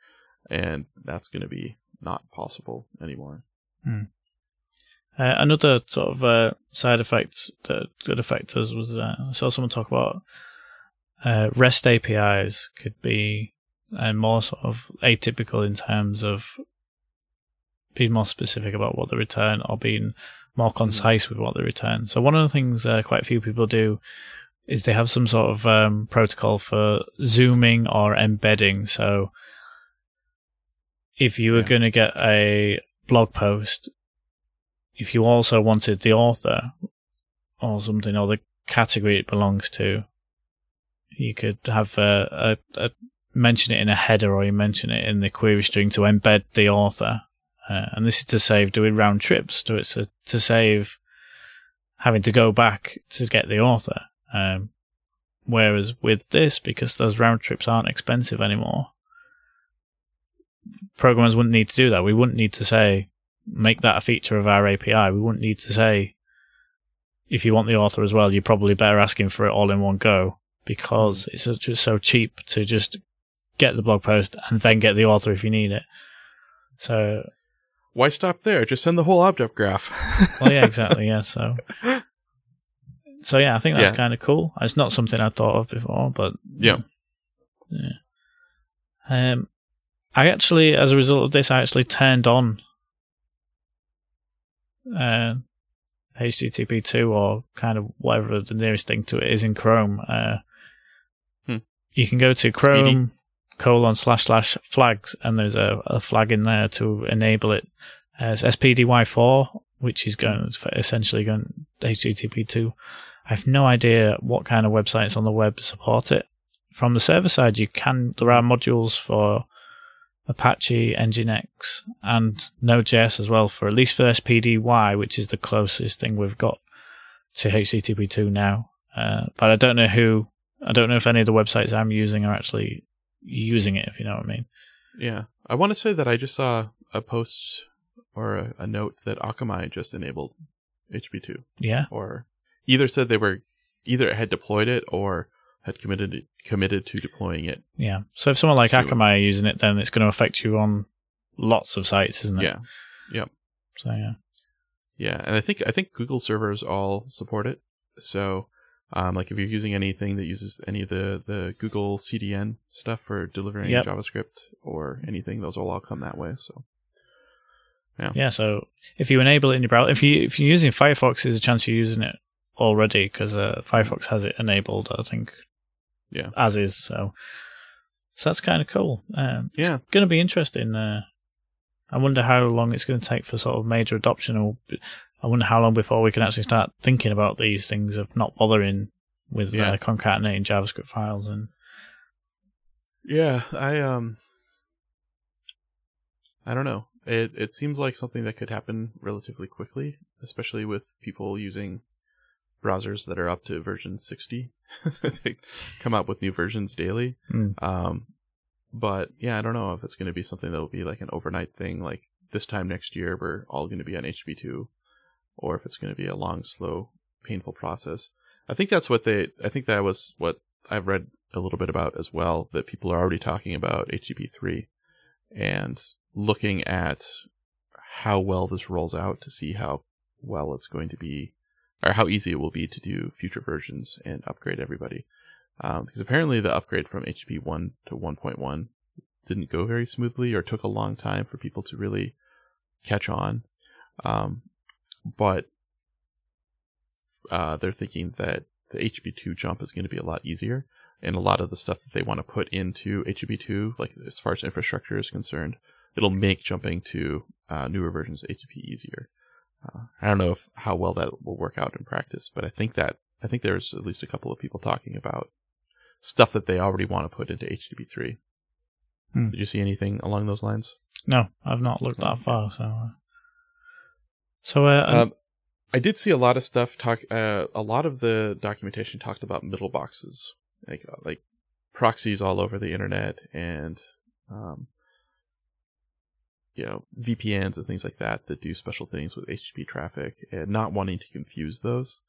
S2: and that's going to be not possible anymore.
S1: Uh, another sort of uh, side effect that could affect us was uh, I saw someone talk about uh, REST APIs could be uh, more sort of atypical in terms of being more specific about what they return or being more concise with what they return. So one of the things uh, quite a few people do is they have some sort of um, protocol for zooming or embedding. So if you were
S2: Yeah.
S1: going to get a blog post if you also wanted the author or something or the category it belongs to, you could have a, a, a mention it in a header or you mention it in the query string to embed the author. Uh, and this is to save doing round trips. To it's to, to save having to go back to get the author. Um, whereas with this, because those round trips aren't expensive anymore, programmers wouldn't need to do that. We wouldn't need to say, make that a feature of our API. We wouldn't need to say, if you want the author as well, you're probably better asking for it all in one go because it's just so cheap to just get the blog post and then get the author if you need it. So,
S2: Why stop there? Just send the whole object graph. [LAUGHS]
S1: well, yeah, exactly. Yeah. So, so yeah, I think that's
S2: Yeah.
S1: kind of cool. It's not something I thought of before, but
S2: yeah.
S1: Yeah. Um, I actually, as a result of this, I actually turned on uh, HTTP two or kind of whatever the nearest thing to it is in Chrome. Uh. You can go to Chrome colon slash slash flags, and there's a, a flag in there to enable it as SPDY4, which is going essentially going HTTP two. I have no idea what kind of websites on the web support it. From the server side, you can there are modules for Apache, Nginx, and Node.js as well for at least for SPDY, which is the closest thing we've got to HTTP2 now. Uh, but I don't know who, I don't know if any of the websites I'm using are actually using it, if you know what I mean.
S2: Yeah. I want to say that I just saw a post or a, a note that Akamai just enabled HTTP2
S1: Yeah.
S2: or either said they were either had deployed it or had committed committed to deploying it.
S1: Yeah. So if someone like. Akamai are using it, then it's going to affect you on lots of sites, isn't it?
S2: Yeah. Yep.
S1: So yeah.
S2: Yeah, and I think I think Google servers all support it. So, um, like if you're using anything that uses any of the the Google CDN stuff for delivering
S1: Yep.
S2: JavaScript or anything, those will all come that way. So,
S1: Yeah. Yeah. So if you enable it in your browser, if you if you're using Firefox, there's a chance you're using it already because uh, Firefox has it enabled. I think.
S2: Yeah.
S1: As is. So. So that's kind of cool. Um,
S2: yeah,
S1: going to be interesting. Uh, I wonder how long it's going to take for sort of major adoption, or I wonder how long before we can actually start thinking about these things of not bothering with
S2: Yeah.
S1: uh, concatenating JavaScript files and
S2: yeah. I um, I don't know. It it seems like something that could happen relatively quickly, especially with people using browsers that are up to version 60. [LAUGHS] they come out with new versions daily.
S1: Mm.
S2: Um, but yeah, I don't know if it's going to be something that will be like an overnight thing, like this time next year we're all going to be on HTTP2, or if it's going to be a long, slow, painful process. I think that's what they. I think that was what I've read a little bit about as well. That people are already talking about HTTP3 and looking at how well this rolls out to see how well it's going to be, or how easy it will be to do future versions and upgrade everybody um, because apparently the upgrade from HTTP 1 to 1.1 didn't go very smoothly or took a long time for people to really catch on. Um, but uh, they're thinking that the HTTP 2 jump is going to be a lot easier, and a lot of the stuff that they want to put into HTTP 2, like as far as infrastructure is concerned, it'll make jumping to uh, newer versions of HTTP easier. Uh, I don't know if how well that will work out in practice, but I think that I think there's at least a couple of people talking about stuff that they already want to put into HTTP three.
S1: Hmm.
S2: Did you see anything along those lines?
S1: no, I've not looked that far. So, uh, so uh,
S2: Um, I did see a lot of stuff talk. Uh, a lot of the documentation talked about middle boxes, like uh, like proxies all over the internet, and um, you know VPNs and things like that that do special things with HTTP traffic, and not wanting to confuse those.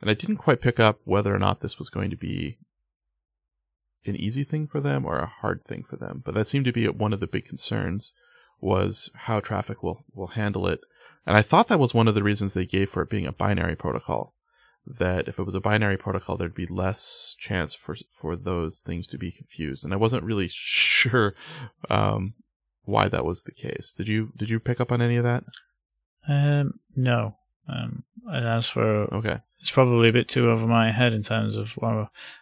S2: And I didn't quite pick up whether or not this was going to be an easy thing for them or a hard thing for them. But that seemed to be one of the big concerns was how traffic will, will handle it. And I thought that was one of the reasons they gave for it being a binary protocol. That if it was a binary protocol, there'd be less chance for for those things to be confused. And I wasn't really [LAUGHS] sure um, why that was the case. Did you did you pick up on any of that?
S1: um, no. Um, and as for
S2: Okay.
S1: it's probably a bit too over my head in terms of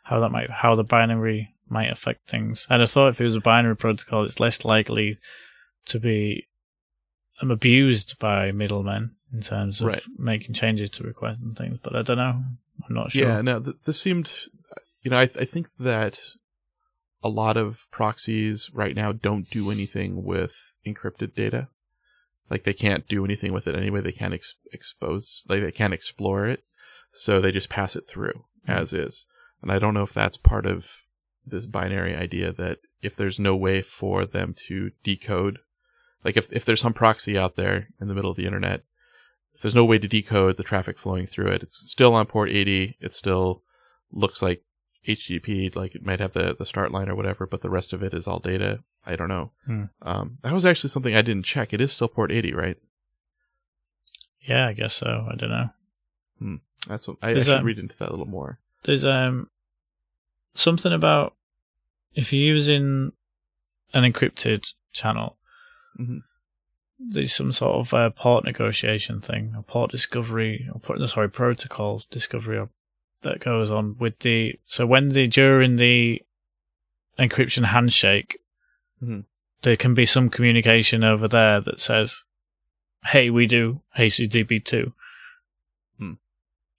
S1: how that might how the binary might affect things. And I thought if it was a binary protocol, it's less likely to be um, abused by middlemen in terms of
S2: Right.
S1: making changes to requests and things. But I don't know. I'm not sure.
S2: Yeah, no, th- this seemed, you know, I, I think that a lot of proxies right now don't do anything with encrypted data. Like they can't do anything with it anyway. They can't ex- expose, like they can't explore it. So they just pass it through as is. And I don't know if that's part of this binary idea that if there's no way for them to decode, like if, if there's some proxy out there in the middle of the internet if there's no way to decode the traffic flowing through it, it's still on port 80. It still looks like HTTP, like it might have the, the start line or whatever, but the rest of it is all data. I don't know.
S1: Hmm.
S2: Um, that was actually something I didn't check. It is still port 80, right?
S1: Yeah, I guess so. I don't know.
S2: That's what, I, I should
S1: that-
S2: read into that a little more.
S1: There's um something about if you're using an encrypted channel,
S2: Mhm.
S1: there's some sort of uh, port negotiation thing, a port discovery, or port, sorry, protocol discovery that goes on with the. So when the during the encryption handshake,
S2: mm-hmm.
S1: there can be some communication over there that says, "Hey, we do HTTP two."
S2: Hmm.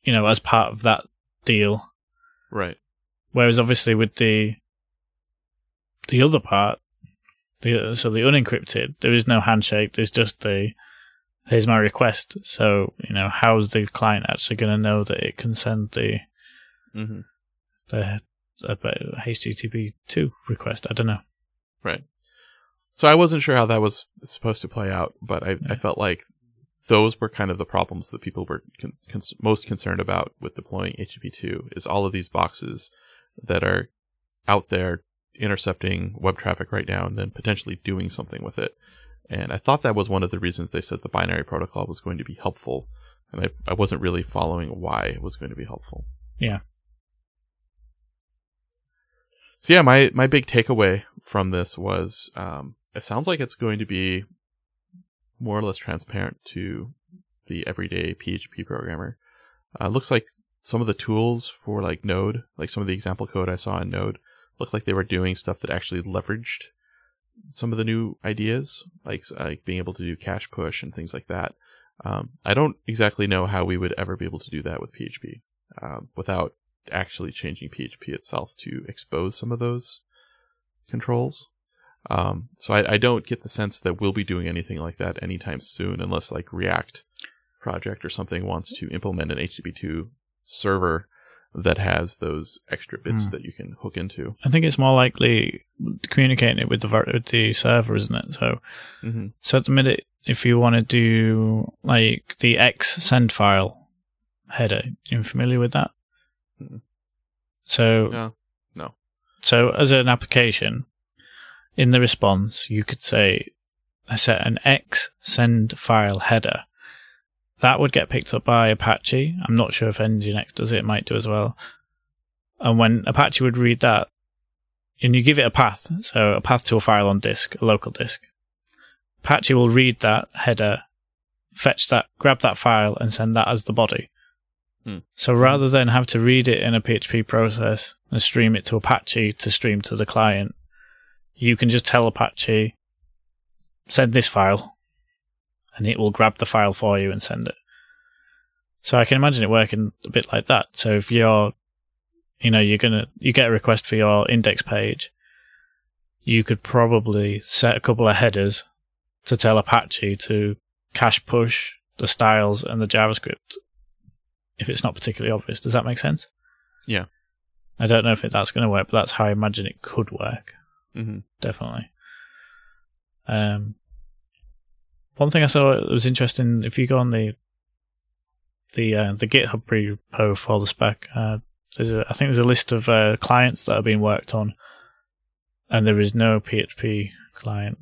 S1: You know, as part of that deal,
S2: right?
S1: Whereas obviously with the the other part, the so the unencrypted, there is no handshake. There's just the here's my request. So you know, how's the client actually going to know that it can send the
S2: mm-hmm.
S1: the HTTP two request? I don't know.
S2: Right. So I wasn't sure how that was supposed to play out, but I, yeah. I felt like those were kind of the problems that people were con- con- most concerned about with deploying HTTP2 is all of these boxes that are out there intercepting web traffic right now and then potentially doing something with it. And I thought that was one of the reasons they said the binary protocol was going to be helpful. And I, I wasn't really following why it was going to be helpful.
S1: Yeah.
S2: So yeah, my, my big takeaway from this was um, it sounds like it's going to be more or less transparent to the everyday PHP programmer. Uh, looks like some of the tools for like Node, like some of the example code I saw in Node, looked like they were doing stuff that actually leveraged some of the new ideas, like like being able to do cache push and things like that. Um, I don't exactly know how we would ever be able to do that with PHP um, without actually changing PHP itself to expose some of those controls. Um, so I, I, don't get the sense that we'll be doing anything like that anytime soon, unless like React project or something wants to implement an HTTP2 server that has those extra bits mm. that you can hook into.
S1: I think it's more likely communicating it with the with the server, isn't it? So,
S2: mm-hmm.
S1: so at the minute, if you want to do like the X send file header, you're familiar with that?
S2: Mm-hmm.
S1: So,
S2: no, no.
S1: So as an application, in the response, you could say, I set an X send file header that would get picked up by Apache. I'm not sure if Nginx does it, it might do as well. And when Apache would read that, and you give it a path, so a path to a file on disk, a local disk, Apache will read that header, fetch that, grab that file, and send that as the body.
S2: Hmm.
S1: So rather than have to read it in a PHP process and stream it to Apache to stream to the client, you can just tell Apache, send this file, and it will grab the file for you and send it. So I can imagine it working a bit like that. So if you're, you know, you're gonna, you get a request for your index page, you could probably set a couple of headers to tell Apache to cache push the styles and the JavaScript if it's not particularly obvious. Does that make sense?
S2: Yeah.
S1: I don't know if that's going to work, but that's how I imagine it could work.
S2: Mm-hmm.
S1: Definitely. Um, one thing I saw that was interesting. If you go on the the uh, the GitHub repo for the spec, uh, there's a, I think there's a list of uh, clients that are being worked on, and there is no PHP client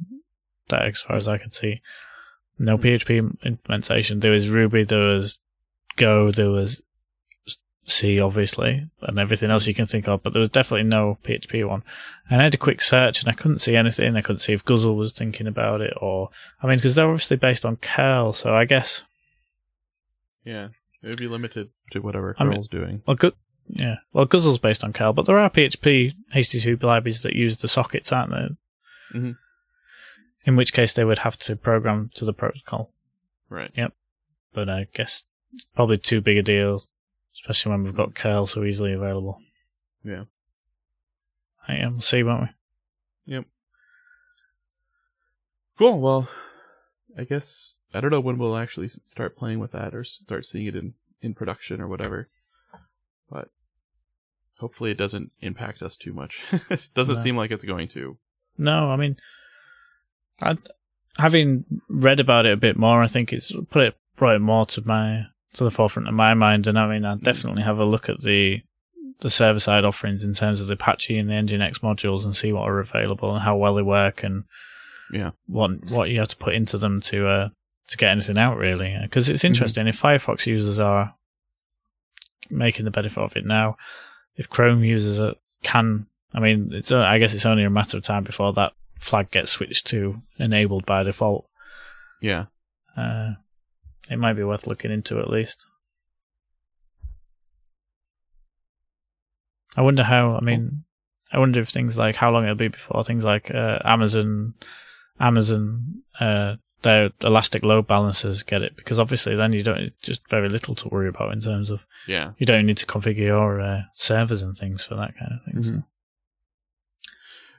S1: that, as far as I can see, no PHP implementation. There was Ruby, there was Go, there was C, obviously, and everything else you can think of, but there was definitely no PHP one. And I had a quick search and I couldn't see anything. I couldn't see if Guzzle was thinking about it or, I mean, because they're obviously based on curl, so I guess.
S2: Yeah, it would be limited to whatever curl's I mean, doing.
S1: Well, good. Yeah, well, Guzzle's based on curl, but there are PHP HTTP libraries that use the sockets, aren't there?
S2: Mm-hmm.
S1: In which case they would have to program to the protocol.
S2: Right.
S1: Yep. But I guess it's probably too big a deal especially when we've got curl so easily available.
S2: Yeah.
S1: Yeah, we'll see, won't
S2: we? Yep. Cool. Well, I guess I don't know when we'll actually start playing with that or start seeing it in in production or whatever. But hopefully, it doesn't impact us too much. [LAUGHS] it doesn't no. seem like it's going to.
S1: No, I mean, I having read about it a bit more, I think it's put it brought it more to my to the forefront of my mind. And I mean, I definitely have a look at the the server side offerings in terms of the Apache and the Nginx modules and see what are available and how well they work and
S2: yeah,
S1: what what you have to put into them to uh, to get anything out really. Because it's mm-hmm. interesting mm-hmm. if Firefox users are making the benefit of it now, if Chrome users are, can, I mean, it's I guess it's only a matter of time before that flag gets switched to enabled by default.
S2: Yeah.
S1: Uh, it might be worth looking into at least. I wonder how. I mean, I wonder if things like how long it'll be before things like uh, Amazon, Amazon, uh, their elastic load balancers get it because obviously then you don't just very little to worry about in terms of
S2: Yeah.
S1: you don't need to configure your uh, servers and things for that kind of thing. So.
S2: Mhm.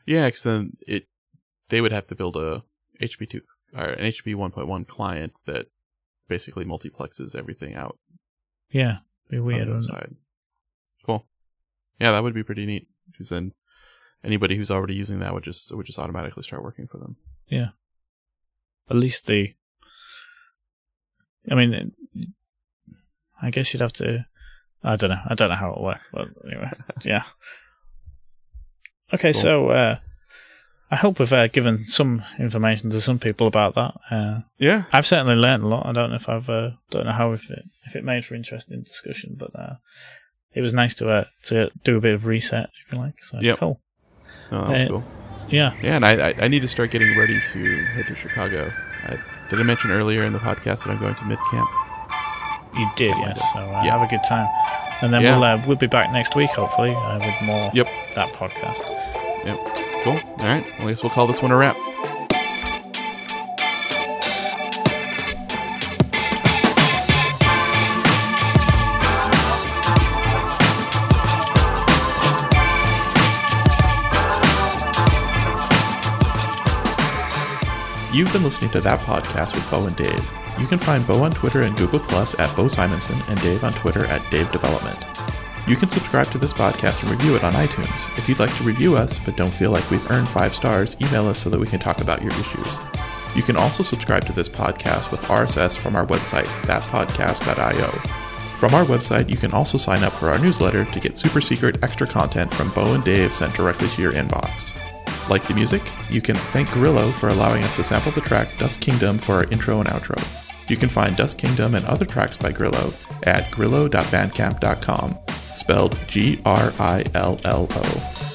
S2: Yeah, because then it they would have to build a HP two or an HP one point one client that basically multiplexes everything out
S1: Yeah, be
S2: on
S1: weird.
S2: the other
S1: wouldn't it?
S2: side. Cool. Yeah, that would be pretty neat. Because then anybody who's already using that would just would just automatically start working for them. Yeah.
S1: At least the. I mean, I guess you'd have to. I don't know. I don't know how it works, but anyway, [LAUGHS] yeah. Okay,
S2: Cool.
S1: so uh, I hope we've uh, given some information to some people about that. Uh,
S2: Yeah.
S1: I've certainly learned a lot. I don't know if I've uh, don't know how if it if it made for interesting discussion, but uh, it was nice to uh, to do a bit of research, if you like. So
S2: Yep.
S1: cool.
S2: No, that was
S1: Uh,
S2: cool.
S1: Yeah,
S2: Yeah, and I, I need to start getting ready to head to Chicago. I, did I mention earlier in the podcast that I'm going to mid camp?
S1: you did. Yes. So uh,
S2: Yeah.
S1: have a good time, and then
S2: Yeah.
S1: we'll uh, we'll be back next week, hopefully, uh, with more
S2: Yep.
S1: that podcast.
S2: Yep. Cool. All right. Well, I guess we'll call this one a wrap. You've been listening to that podcast with Beau and Dave. You can find Beau on Twitter and Google Plus at Beau Simensen and Dave on Twitter at Dave Development. You can subscribe to this podcast and review it on iTunes. If you'd like to review us but don't feel like we've earned five stars, email us so that we can talk about your issues. You can also subscribe to this podcast with RSS from our website, thatpodcast.io. From our website, you can also sign up for our newsletter to get super secret extra content from Beau and Dave sent directly to your inbox. Like the music? You can thank Grillo for allowing us to sample the track Dust Kingdom for our intro and outro. You can find Dust Kingdom and other tracks by Grillo at grillo.bandcamp.com, spelled G R I L L O.